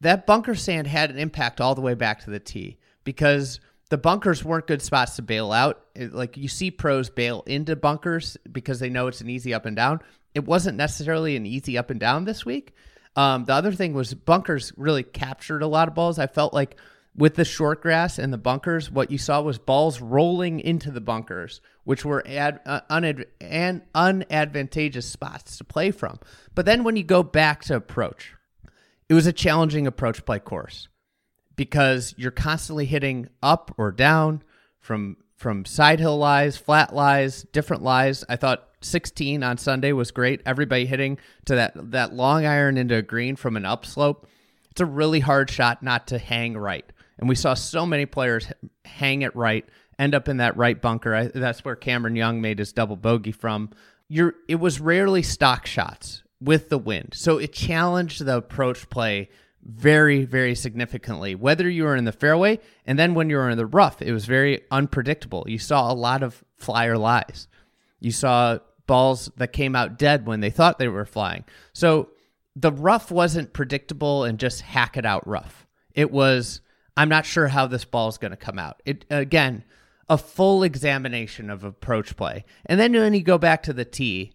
That bunker sand had an impact all the way back to the tee because the bunkers weren't good spots to bail out. It, like you see pros bail into bunkers because they know it's an easy up and down. It wasn't necessarily an easy up and down this week. Um, the other thing was bunkers really captured a lot of balls. I felt like with the short grass and the bunkers, what you saw was balls rolling into the bunkers, which were ad, uh, unad, an unadvantageous spots to play from. But then when you go back to approach, it was a challenging approach play course because you're constantly hitting up or down from from side hill lies, flat lies, different lies. I thought 16 on Sunday was great. Everybody hitting to that that long iron into a green from an upslope. It's a really hard shot not to hang right. And we saw so many players hang it right, end up in that right bunker. I, that's where Cameron Young made his double bogey from. You're, it was rarely stock shots with the wind. So it challenged the approach play very, very significantly. Whether you were in the fairway and then when you were in the rough, it was very unpredictable. You saw a lot of flyer lies. You saw balls that came out dead when they thought they were flying. So the rough wasn't predictable and just hack it out rough. It was, I'm not sure how this ball is going to come out. It again, a full examination of approach play. And then when you go back to the tee,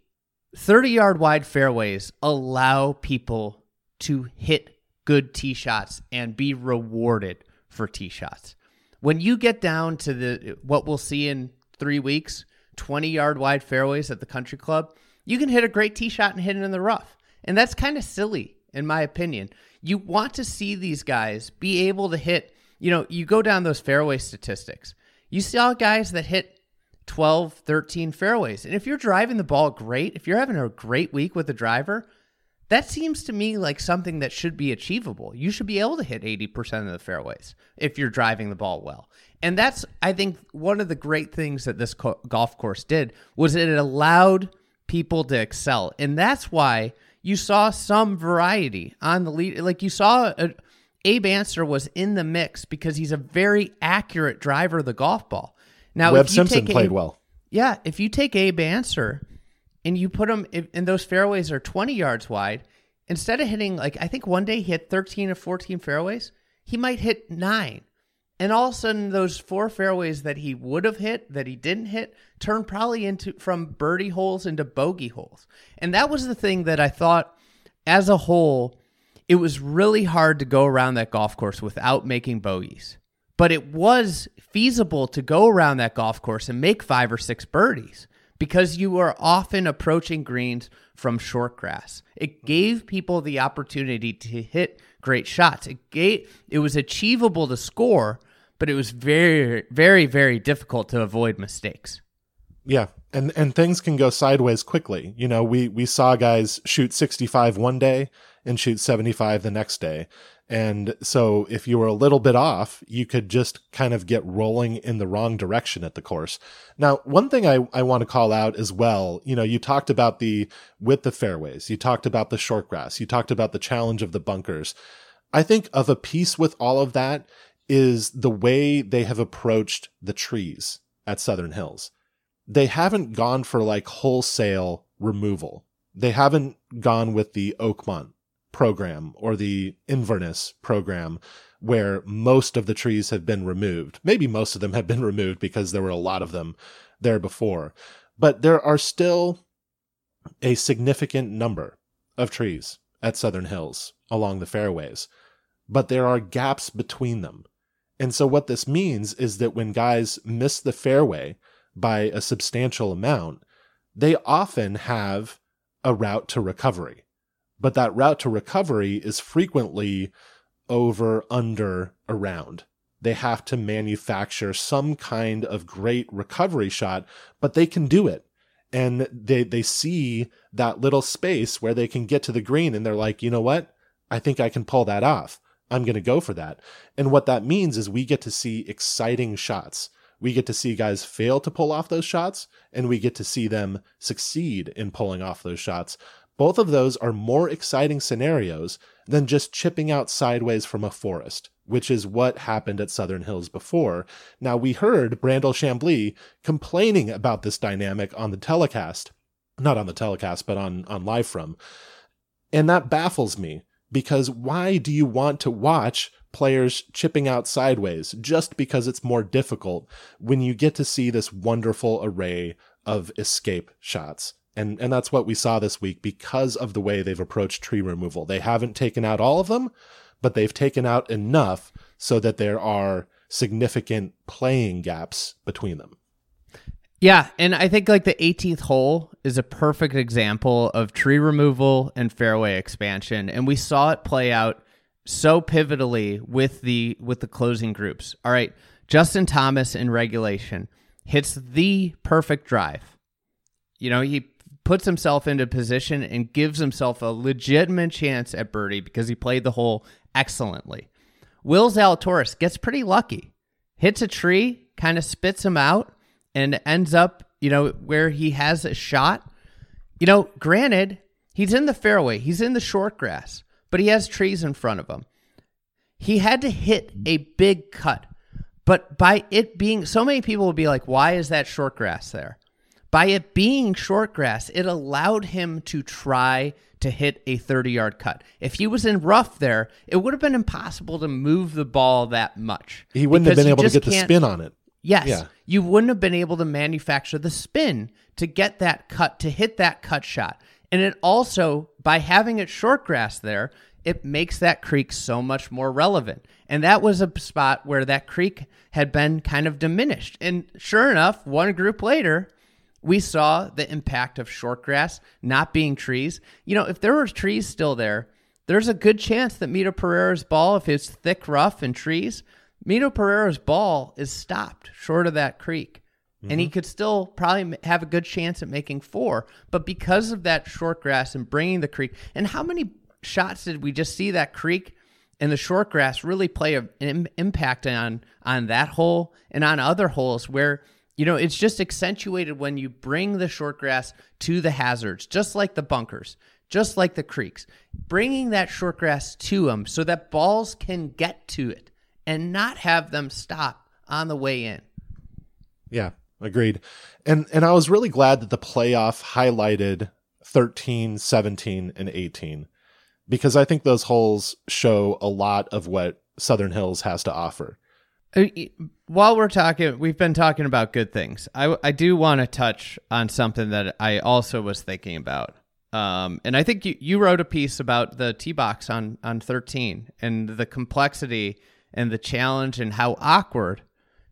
30 yard wide fairways allow people to hit good tee shots and be rewarded for tee shots. When you get down to the what we'll see in 3 weeks, 20 yard wide fairways at the country club, you can hit a great tee shot and hit it in the rough. And that's kind of silly in my opinion. You want to see these guys be able to hit, you know, you go down those fairway statistics. You saw guys that hit 12, 13 fairways. And if you're driving the ball great, if you're having a great week with the driver, that seems to me like something that should be achievable. You should be able to hit 80% of the fairways if you're driving the ball well. And that's, I think, one of the great things that this co- golf course did was it allowed people to excel. And that's why you saw some variety on the lead. Like you saw a, Abe Ancer was in the mix because he's a very accurate driver of the golf ball. Now, Webb Simpson played well. Yeah, if you take Abe Ancer and you put them in those fairways are 20 yards wide instead of hitting like i think one day he hit 13 or 14 fairways he might hit nine and all of a sudden those four fairways that he would have hit that he didn't hit turned probably into from birdie holes into bogey holes and that was the thing that i thought as a whole it was really hard to go around that golf course without making bogeys but it was feasible to go around that golf course and make five or six birdies because you are often approaching greens from short grass. It gave people the opportunity to hit great shots. It gave it was achievable to score, but it was very very very difficult to avoid mistakes. Yeah, and and things can go sideways quickly. You know, we we saw guys shoot 65 one day and shoot 75 the next day. And so if you were a little bit off, you could just kind of get rolling in the wrong direction at the course. Now, one thing I, I want to call out as well, you know, you talked about the width of fairways, you talked about the short grass, you talked about the challenge of the bunkers. I think of a piece with all of that is the way they have approached the trees at Southern Hills. They haven't gone for like wholesale removal. They haven't gone with the Oakmont program or the Inverness program where most of the trees have been removed. Maybe most of them have been removed because there were a lot of them there before. But there are still a significant number of trees at Southern Hills along the fairways, but there are gaps between them. And so what this means is that when guys miss the fairway by a substantial amount, they often have a route to recovery but that route to recovery is frequently over, under, around. They have to manufacture some kind of great recovery shot, but they can do it. And they, they see that little space where they can get to the green and they're like, you know what? I think I can pull that off. I'm going to go for that. And what that means is we get to see exciting shots. We get to see guys fail to pull off those shots, and we get to see them succeed in pulling off those shots. Both of those are more exciting scenarios than just chipping out sideways from a forest, which is what happened at Southern Hills before. Now, we heard Brandel Chamblee complaining about this dynamic on the telecast, not on the telecast, but on, on live from. And that baffles me because why do you want to watch players chipping out sideways just because it's more difficult when you get to see this wonderful array of escape shots? And, and that's what we saw this week because of the way they've approached tree removal. They haven't taken out all of them, but they've taken out enough so that there are significant playing gaps between them. Yeah, and I think like the 18th hole is a perfect example of tree removal and fairway expansion, and we saw it play out so pivotally with the with the closing groups. All right, Justin Thomas in regulation hits the perfect drive. You know, he puts himself into position and gives himself a legitimate chance at birdie because he played the hole excellently. Will Zalatoris gets pretty lucky, hits a tree, kind of spits him out, and ends up, you know, where he has a shot. You know, granted, he's in the fairway, he's in the short grass, but he has trees in front of him. He had to hit a big cut. But by it being so many people would be like, why is that short grass there? By it being short grass, it allowed him to try to hit a 30 yard cut. If he was in rough there, it would have been impossible to move the ball that much. He wouldn't have been able to get the spin on it. Yes. Yeah. You wouldn't have been able to manufacture the spin to get that cut, to hit that cut shot. And it also, by having it short grass there, it makes that creek so much more relevant. And that was a spot where that creek had been kind of diminished. And sure enough, one group later, we saw the impact of short grass not being trees. You know, if there were trees still there, there's a good chance that Mito Pereira's ball, if it's thick, rough, and trees, Mito Pereira's ball is stopped short of that creek. Mm-hmm. And he could still probably have a good chance at making four. But because of that short grass and bringing the creek, and how many shots did we just see that creek and the short grass really play an impact on on that hole and on other holes where you know, it's just accentuated when you bring the short grass to the hazards, just like the bunkers, just like the creeks. Bringing that short grass to them so that balls can get to it and not have them stop on the way in. Yeah, agreed. And and I was really glad that the playoff highlighted 13, 17 and 18 because I think those holes show a lot of what Southern Hills has to offer. Uh, while we're talking, we've been talking about good things. I, I do want to touch on something that I also was thinking about. Um, and I think you, you wrote a piece about the tee box on, on 13 and the complexity and the challenge and how awkward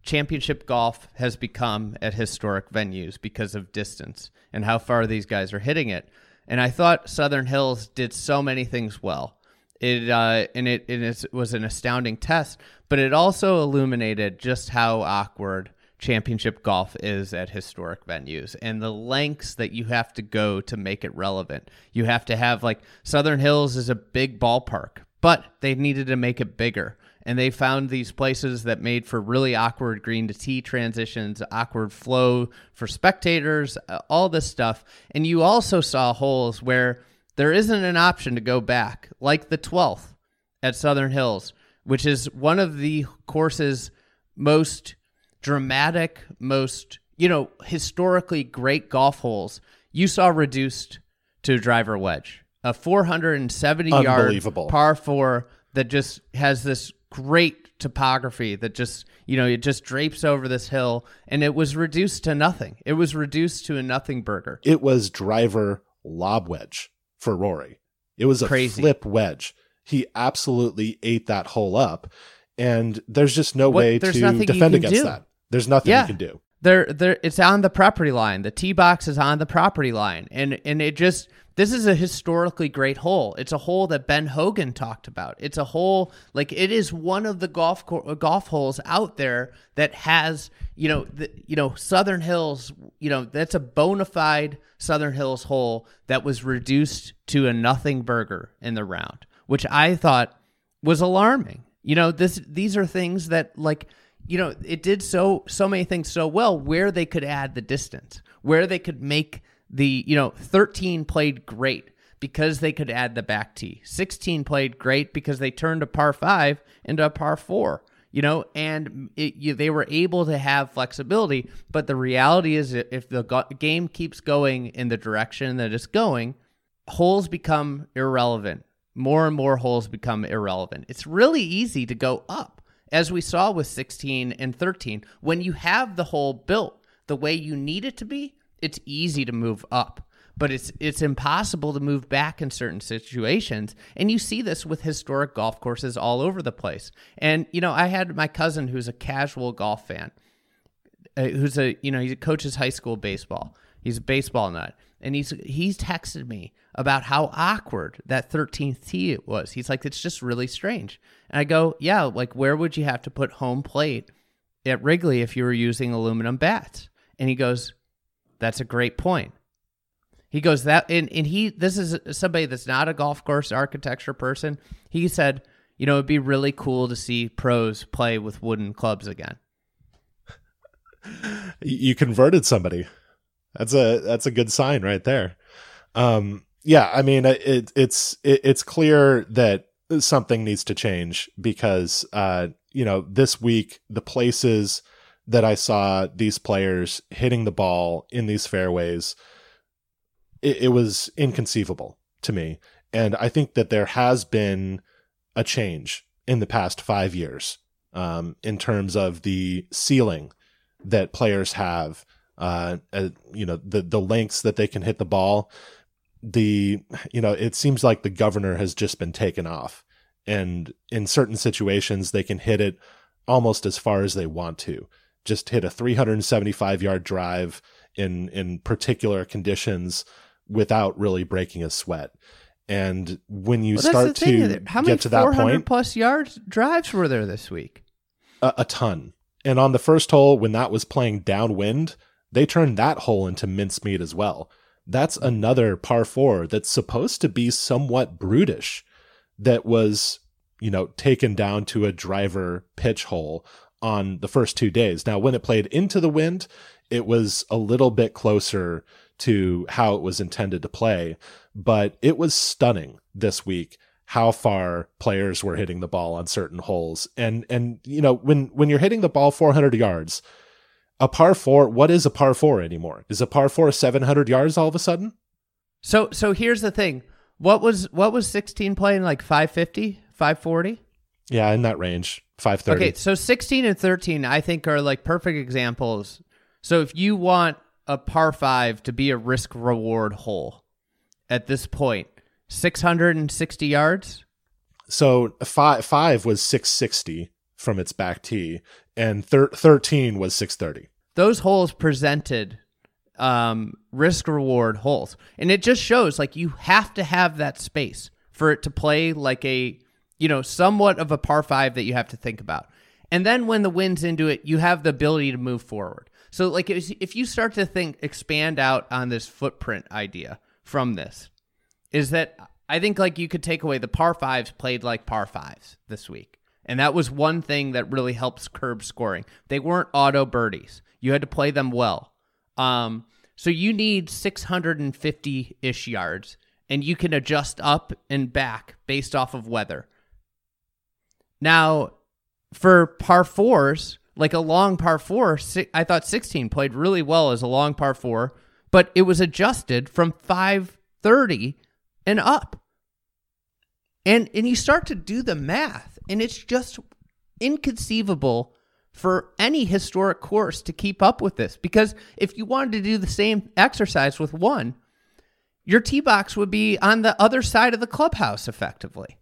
championship golf has become at historic venues because of distance and how far these guys are hitting it. And I thought Southern Hills did so many things well. It uh, and it, it was an astounding test, but it also illuminated just how awkward championship golf is at historic venues and the lengths that you have to go to make it relevant. You have to have like Southern Hills is a big ballpark, but they needed to make it bigger. And they found these places that made for really awkward green to tee transitions, awkward flow for spectators, uh, all this stuff. And you also saw holes where there isn't an option to go back, like the 12th at Southern Hills, which is one of the course's most dramatic, most, you know, historically great golf holes. You saw reduced to driver wedge, a 470 yard par four that just has this great topography that just you know it just drapes over this hill and it was reduced to nothing it was reduced to a nothing burger it was driver lob wedge for Rory. It was a Crazy. flip wedge. He absolutely ate that hole up, and there's just no what, way to defend against do. that. There's nothing yeah. you can do. There, there. It's on the property line. The tee box is on the property line, and and it just this is a historically great hole. It's a hole that Ben Hogan talked about. It's a hole like it is one of the golf uh, golf holes out there that has you know the, you know Southern Hills. You know that's a bona fide Southern Hills hole that was reduced to a nothing burger in the round, which I thought was alarming. You know this these are things that like you know it did so so many things so well where they could add the distance, where they could make the, you know, 13 played great because they could add the back tee. 16 played great because they turned a par 5 into a par 4 you know, and it, you, they were able to have flexibility. But the reality is, if the go- game keeps going in the direction that it's going, holes become irrelevant. More and more holes become irrelevant. It's really easy to go up, as we saw with 16 and 13. When you have the hole built the way you need it to be, it's easy to move up. but it's it's impossible to move back in certain situations. And you see this with historic golf courses all over the place. And you know, I had my cousin who's a casual golf fan, uh, who's a you know he coaches high school baseball. He's a baseball nut, and he's he's texted me about how awkward that 13th tee was. He's like, it's just really strange. And I go, yeah, like where would you have to put home plate at Wrigley if you were using aluminum bats? And he goes, that's a great point. He goes that and, and he this is somebody that's not a golf course architecture person. He said, you know, it'd be really cool to see pros play with wooden clubs again. You converted somebody. That's a that's a good sign right there. Um, yeah, I mean, it, it's it, it's clear that something needs to change because uh, you know this week the places that I saw these players hitting the ball in these fairways, it, it was inconceivable to me, and I think that there has been a change in the past five years um, in terms of the ceiling that players have uh, uh, you know the the lengths that they can hit the ball. The you know it seems like the governor has just been taken off. And in certain situations they can hit it almost as far as they want to just hit a 375 yard drive in in particular conditions without really breaking a sweat. And when you Well, start to How many get to that 400 point plus yards drives were there this week? a, a ton. And on the first hole when that was playing downwind they turned that hole into mincemeat as well. That's another par four that's supposed to be somewhat brutish that was you know taken down to a driver pitch hole on the first two days. Now when it played into the wind it was a little bit closer to how it was intended to play but it was stunning this week how far players were hitting the ball on certain holes. And and you know when when you're hitting the ball 400 yards a par 4 what is a par 4 anymore? Is a par 4 700 yards all of a sudden? So so here's the thing. What was what was 16 playing like 550, 540? yeah in that range 530 Okay, so 16 and 13 I think are like perfect examples. So if you want a par 5 to be a risk reward hole at this point, 660 yards? so 5 5 was 660 from its back tee and thir- 13 was 630 those holes presented um, risk reward holes. And it just shows like you have to have that space for it to play like a, you know, somewhat of a par five that you have to think about. And then when the wind's into it, you have the ability to move forward. So, like, if you start to think, expand out on this footprint idea from this, is that I think like you could take away the par fives played like par fives this week. And that was one thing that really helps curb scoring. They weren't auto birdies. You had to play them well. Um, so you need 650 ish yards, and you can adjust up and back based off of weather. Now, for par fours, like a long par four, I thought 16 played really well as a long par four, but it was adjusted from 530 and up. And and you start to do the math, and it's just inconceivable for any historic course to keep up with this. Because if you wanted to do the same exercise with one, your tee box would be on the other side of the clubhouse effectively.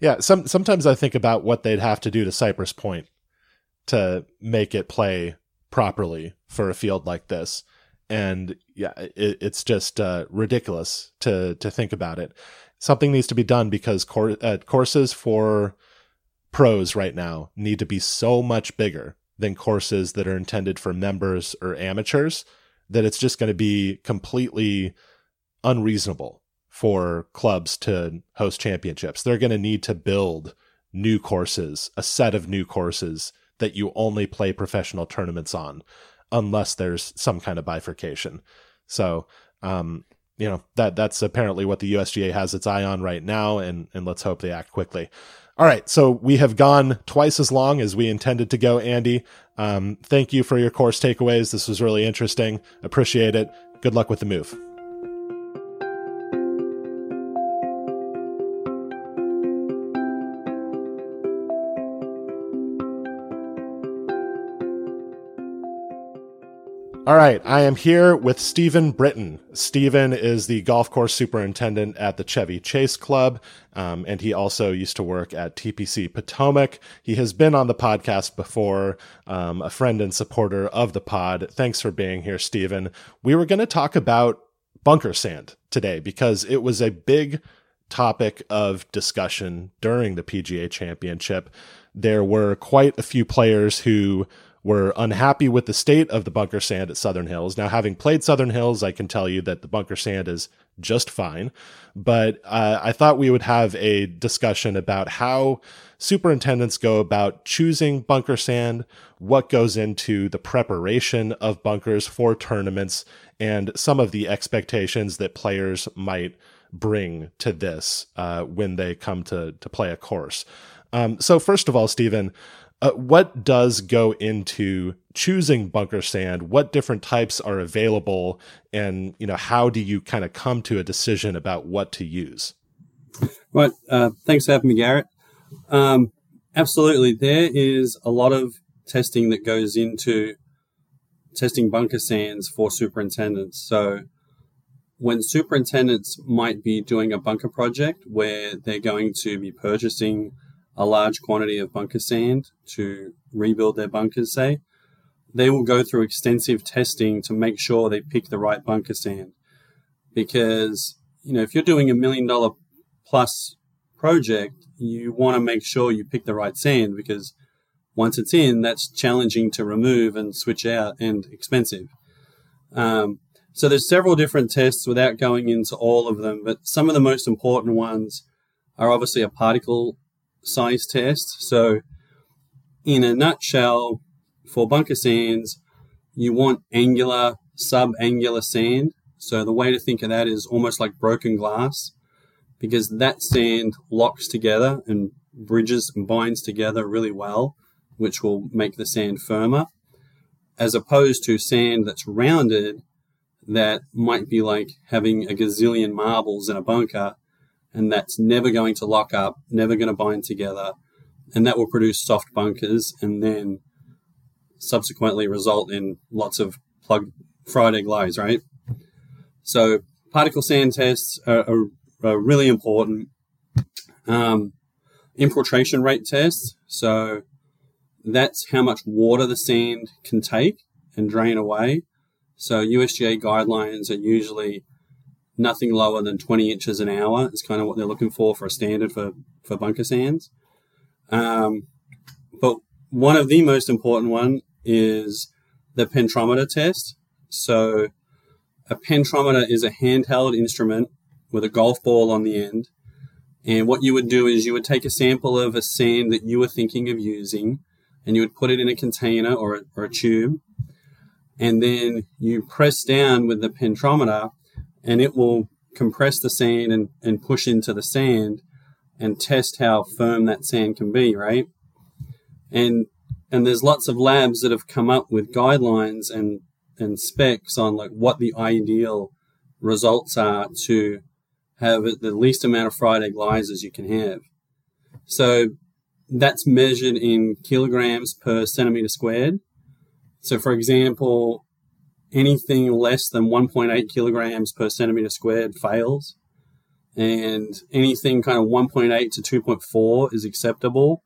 Yeah, some sometimes I think about what they'd have to do to Cypress Point to make it play properly for a field like this, and yeah, it, it's just uh, ridiculous to to think about it. Something needs to be done because cour- uh, courses for pros right now need to be so much bigger than courses that are intended for members or amateurs that it's just going to be completely unreasonable for clubs to host championships. They're going to need to build new courses, a set of new courses that you only play professional tournaments on, unless there's some kind of bifurcation. So, um, you know that that's apparently what the USGA has its eye on right now, and and let's hope they act quickly. All right, so we have gone twice as long as we intended to go, Andy. Um, thank you for your course takeaways. This was really interesting. Appreciate it. Good luck with the move. All right, I am here with Stephen Britton. Stephen is the golf course superintendent at the Chevy Chase Club, um, and he also used to work at TPC Potomac. He has been on the podcast before, um, a friend and supporter of the pod. Thanks for being here, Stephen. We were going to talk about bunker sand today because it was a big topic of discussion during the PGA Championship. There were quite a few players who were unhappy with the state of the bunker sand at Southern Hills. Now, having played Southern Hills, I can tell you that the bunker sand is just fine. But uh, I thought we would have a discussion about how superintendents go about choosing bunker sand, what goes into the preparation of bunkers for tournaments, and some of the expectations that players might bring to this uh, when they come to to play a course. Um, so, first of all, Stephen, uh, what does go into choosing bunker sand? What different types are available, and you know how do you kind of come to a decision about what to use? Right. Uh, thanks for having me, Garrett. Um, absolutely, there is a lot of testing that goes into testing bunker sands for superintendents. So when superintendents might be doing a bunker project where they're going to be purchasing a large quantity of bunker sand to rebuild their bunkers, say, they will go through extensive testing to make sure they pick the right bunker sand. Because, you know, if you're doing a million dollar plus project, you want to make sure you pick the right sand because once it's in, that's challenging to remove and switch out and expensive. Um, so there's several different tests without going into all of them, but some of the most important ones are obviously a particle size test. So, in a nutshell, for bunker sands, you want angular, sub-angular sand. So the way to think of that is almost like broken glass, because that sand locks together and bridges and binds together really well, which will make the sand firmer, as opposed to sand that's rounded that might be like having a gazillion marbles in a bunker and that's never going to lock up, never going to bind together, and that will produce soft bunkers and then subsequently result in lots of plug fried egg lays, right? So particle sand tests are, are, are really important. Um, infiltration rate tests, so that's how much water the sand can take and drain away. So USGA guidelines are usually nothing lower than 20 inches an hour is kind of what they're looking for for a standard for, for bunker sands. Um, but one of the most important one is the pentrometer test. So a pentrometer is a handheld instrument with a golf ball on the end. And what you would do is you would take a sample of a sand that you were thinking of using and you would put it in a container or a, or a tube. And then you press down with the pentrometer and it will compress the sand and, and push into the sand and test how firm that sand can be, right? And and there's lots of labs that have come up with guidelines and and specs on like what the ideal results are to have the least amount of fried egg lies you can have. So that's measured in kilograms per centimeter squared. So for example, anything less than 1.8 kilograms per centimeter squared fails. And anything kind of 1.8 to 2.4 is acceptable.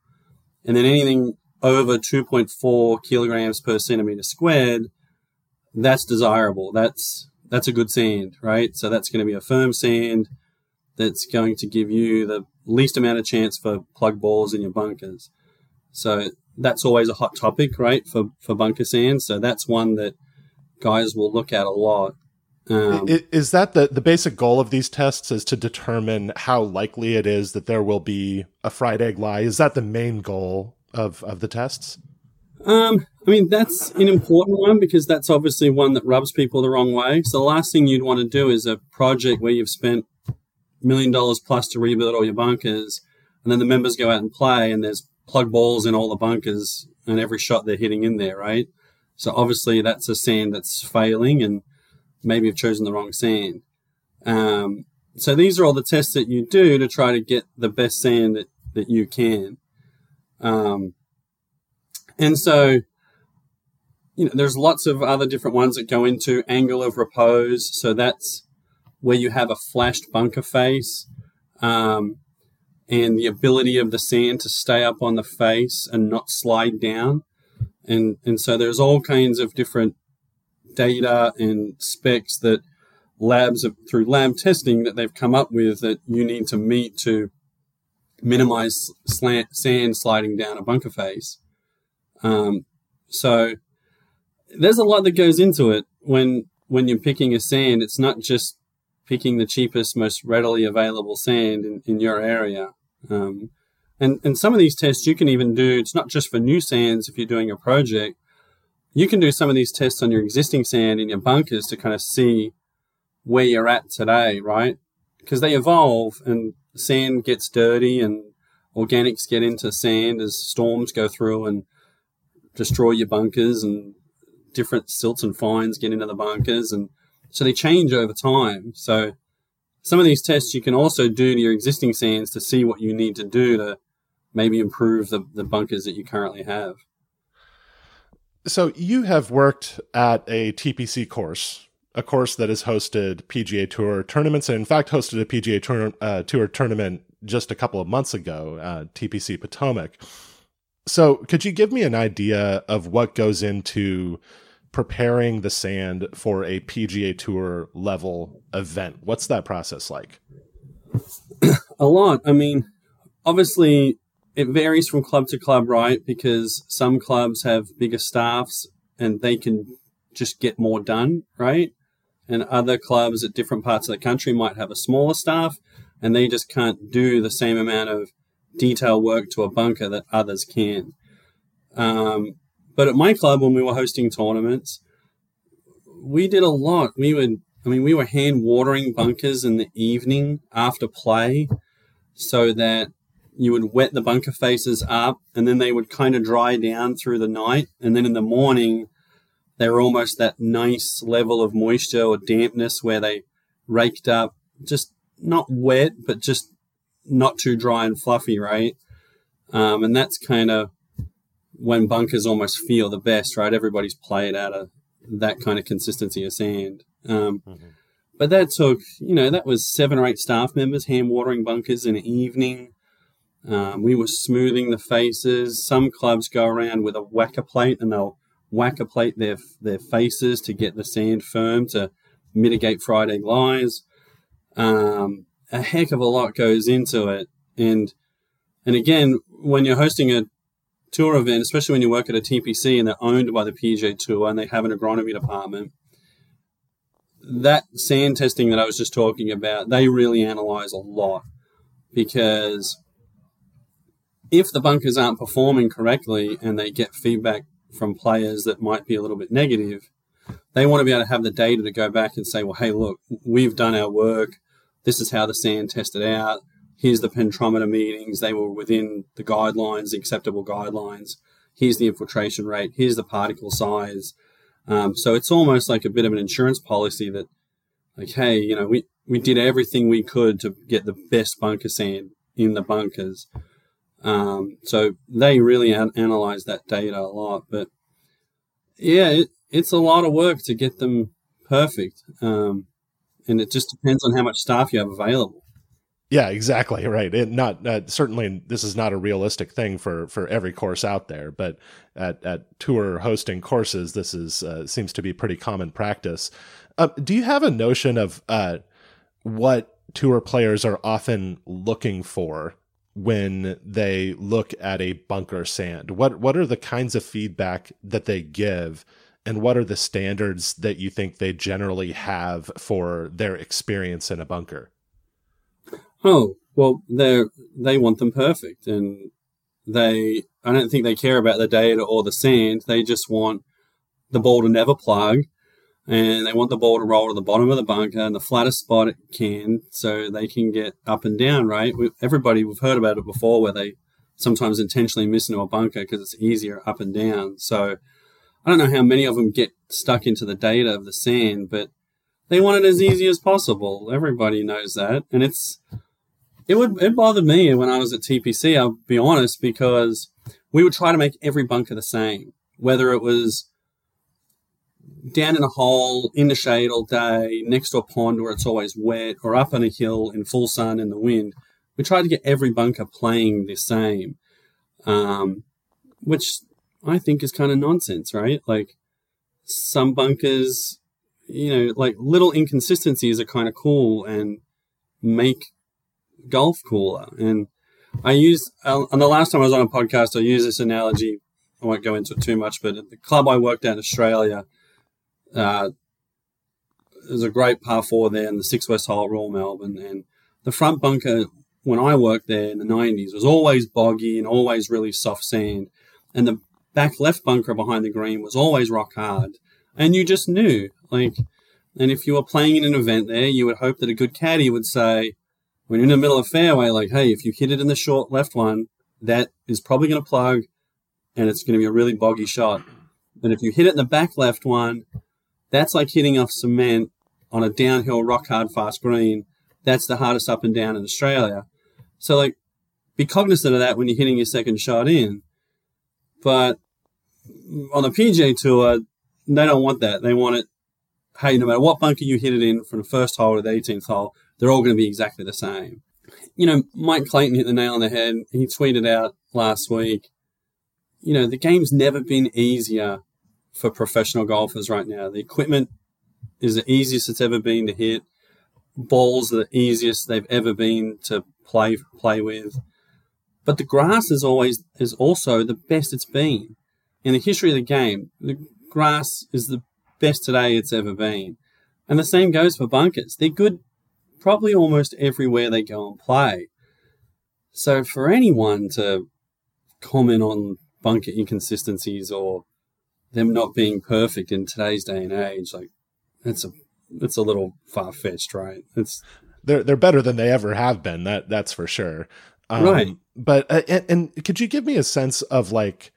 And then anything over 2.4 kilograms per centimeter squared, that's desirable. That's, that's a good sand, right? So that's going to be a firm sand that's going to give you the least amount of chance for plug balls in your bunkers. So that's always a hot topic, right? For, for bunker sand. So that's one that guys will look at a lot. Um, is that the, the basic goal of these tests is to determine how likely it is that there will be a fried egg lie? Is that the main goal of, of the tests? Um, I mean, that's an important one because that's obviously one that rubs people the wrong way. So the last thing you'd want to do is a project where you've spent million dollars plus to rebuild all your bunkers, and then the members go out and play, and there's plug balls in all the bunkers, and every shot they're hitting in there, right? So obviously that's a sand that's failing and maybe you've chosen the wrong sand. Um, so these are all the tests that you do to try to get the best sand that, that you can. Um, and so, you know, there's lots of other different ones that go into angle of repose. So that's where you have a flashed bunker face um, and the ability of the sand to stay up on the face and not slide down. And, and so there's all kinds of different data and specs that labs through lab testing that they've come up with that you need to meet to minimize slant, sand sliding down a bunker face. Um, so there's a lot that goes into it when when you're picking a sand. It's not just picking the cheapest, most readily available sand in, in your area. Um, and and some of these tests you can even do. It's not just for new sands. If you're doing a project, you can do some of these tests on your existing sand in your bunkers to kind of see where you're at today, right? Because they evolve and sand gets dirty and organics get into sand as storms go through and destroy your bunkers and different silts and fines get into the bunkers and so they change over time. So some of these tests you can also do to your existing sands to see what you need to do to maybe improve the, the bunkers that you currently have. So you have worked at a TPC course a course that has hosted PGA Tour tournaments, and in fact hosted a PGA Tour, uh, Tour tournament just a couple of months ago, uh, TPC Potomac. So, could you give me an idea of what goes into preparing the sand for a PGA Tour level event? What's that process like? a lot. I mean, obviously, it varies from club to club, right? Because some clubs have bigger staffs and they can just get more done, right? and other clubs at different parts of the country might have a smaller staff and they just can't do the same amount of detail work to a bunker that others can. Um, but at my club, when we were hosting tournaments, we did a lot. We would, I mean, we were hand watering bunkers in the evening after play so that you would wet the bunker faces up and then they would kind of dry down through the night. And then in the morning, they were almost that nice level of moisture or dampness where they raked up, just not wet, but just not too dry and fluffy, right? Um, and that's kind of when bunkers almost feel the best, right? Everybody's played out of that kind of consistency of sand. Um, mm-hmm. But that took, you know, that was seven or eight staff members hand watering bunkers in the evening. Um, we were smoothing the faces. Some clubs go around with a whacker plate and they'll whacker plate their their faces to get the sand firm to mitigate fried egg lies. Um, a heck of a lot goes into it, and and again, when you're hosting a tour event, especially when you work at a TPC and they're owned by the PGA Tour and they have an agronomy department, that sand testing that I was just talking about, they really analyze a lot because if the bunkers aren't performing correctly and they get feedback from players that might be a little bit negative, they want to be able to have the data to go back and say, well, hey, look, we've done our work. This is how the sand tested out. Here's the penetrometer meetings. They were within the guidelines, the acceptable guidelines. Here's the infiltration rate. Here's the particle size. Um, so it's almost like a bit of an insurance policy that, like, hey, you know, we, we did everything we could to get the best bunker sand in the bunkers. Um, so they really an- analyze that data a lot. But yeah, it, it's a lot of work to get them perfect. Um, and it just depends on how much staff you have available. Yeah, exactly right. It not uh, certainly this is not a realistic thing for for every course out there, but at at tour hosting courses, this is uh, seems to be pretty common practice. Uh, do you have a notion of uh, what tour players are often looking for when they look at a bunker sand? What what are the kinds of feedback that they give and what are the standards that you think they generally have for their experience in a bunker? Oh, well they they want them perfect and they I don't think they care about the data or the sand. They just want the ball to never plug and they want the ball to roll to the bottom of the bunker and the flattest spot it can so they can get up and down, right? We, everybody, we've heard about it before where they sometimes intentionally miss into a bunker because it's easier up and down. So I don't know how many of them get stuck into the data of the sand, but they want it as easy as possible. Everybody knows that. And it's, it would, it bothered me when I was at TPC, I'll be honest, because we would try to make every bunker the same, whether it was down in a hole in the shade all day, next to a pond where it's always wet, or up on a hill in full sun in the wind. We try to get every bunker playing the same, um, which I think is kind of nonsense, right? Like some bunkers, you know, like little inconsistencies are kind of cool and make golf cooler. And I use, uh, and the last time I was on a podcast, I used this analogy. I won't go into it too much, but at the club I worked at in Australia, uh, was a great par four there in the six west hole at Royal Melbourne, and the front bunker when I worked there in the 90s was always boggy and always really soft sand, and the back left bunker behind the green was always rock hard, and you just knew like. And if you were playing in an event there, you would hope that a good caddy would say, when you're in the middle of fairway, like, hey, if you hit it in the short left one, that is probably going to plug and it's going to be a really boggy shot. And if you hit it in the back left one, that's like hitting off cement on a downhill rock hard fast green. That's the hardest up and down in Australia. So like be cognizant of that when you're hitting your second shot in. But on the PGA tour, they don't want that. They want it, hey, no matter what bunker you hit it in from the first hole to the 18th hole, they're all going to be exactly the same. You know, Mike Clayton hit the nail on the head. He tweeted out last week, you know, the game's never been easier for professional golfers right now. The equipment is the easiest it's ever been to hit. Balls are the easiest they've ever been to play play with. But the grass is always is also the best it's been in the history of the game. The grass is the best today it's ever been, and the same goes for bunkers. They're good probably almost everywhere they go and play. So for anyone to comment on bunker inconsistencies or them not being perfect in today's day and age, like it's a it's a little far fetched, right? It's they're they're better than they ever have been. That that's for sure. Um, right. But uh, and, and could you give me a sense of like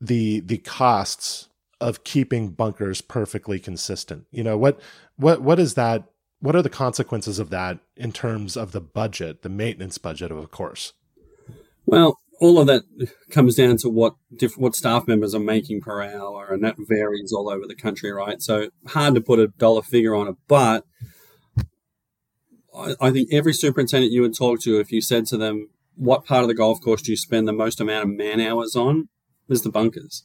the the costs of keeping bunkers perfectly consistent? You know what what what is that? What are the consequences of that in terms of the budget, the maintenance budget of a course? Well, all of that comes down to what diff- what staff members are making per hour, and that varies all over the country, right? So hard to put a dollar figure on it, but I, I think every superintendent you would talk to, if you said to them, "What part of the golf course do you spend the most amount of man hours on?" is the bunkers,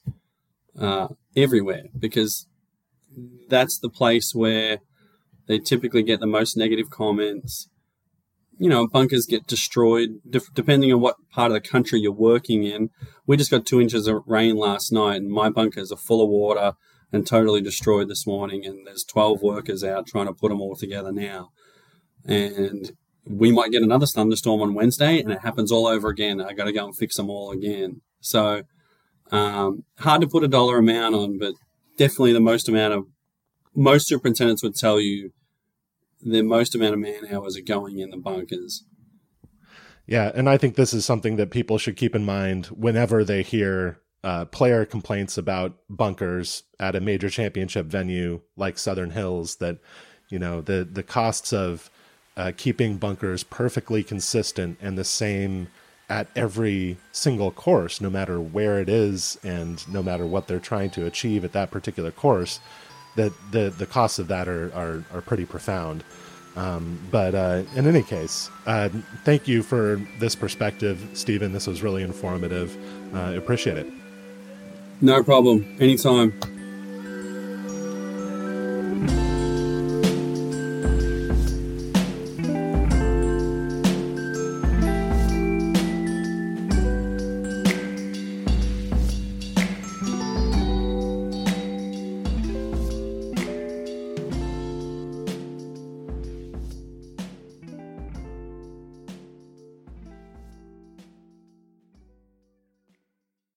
uh, everywhere, because that's the place where they typically get the most negative comments you know, bunkers get destroyed depending on what part of the country you're working in. We just got two inches of rain last night, and my bunkers are full of water and totally destroyed this morning. And there's 12 workers out trying to put them all together now. And we might get another thunderstorm on Wednesday, and it happens all over again. I got to go and fix them all again. So, um, hard to put a dollar amount on, but definitely the most amount of most superintendents would tell you the most amount of man hours are going in the bunkers. Yeah, and I think this is something that people should keep in mind whenever they hear uh, player complaints about bunkers at a major championship venue like Southern Hills. That you know the the costs of uh, keeping bunkers perfectly consistent and the same at every single course, no matter where it is and no matter what they're trying to achieve at that particular course that the the costs of that are are, are pretty profound. Um, but uh, in any case, uh, thank you for this perspective, Stephen. This was really informative. Uh, appreciate it. No problem. Anytime.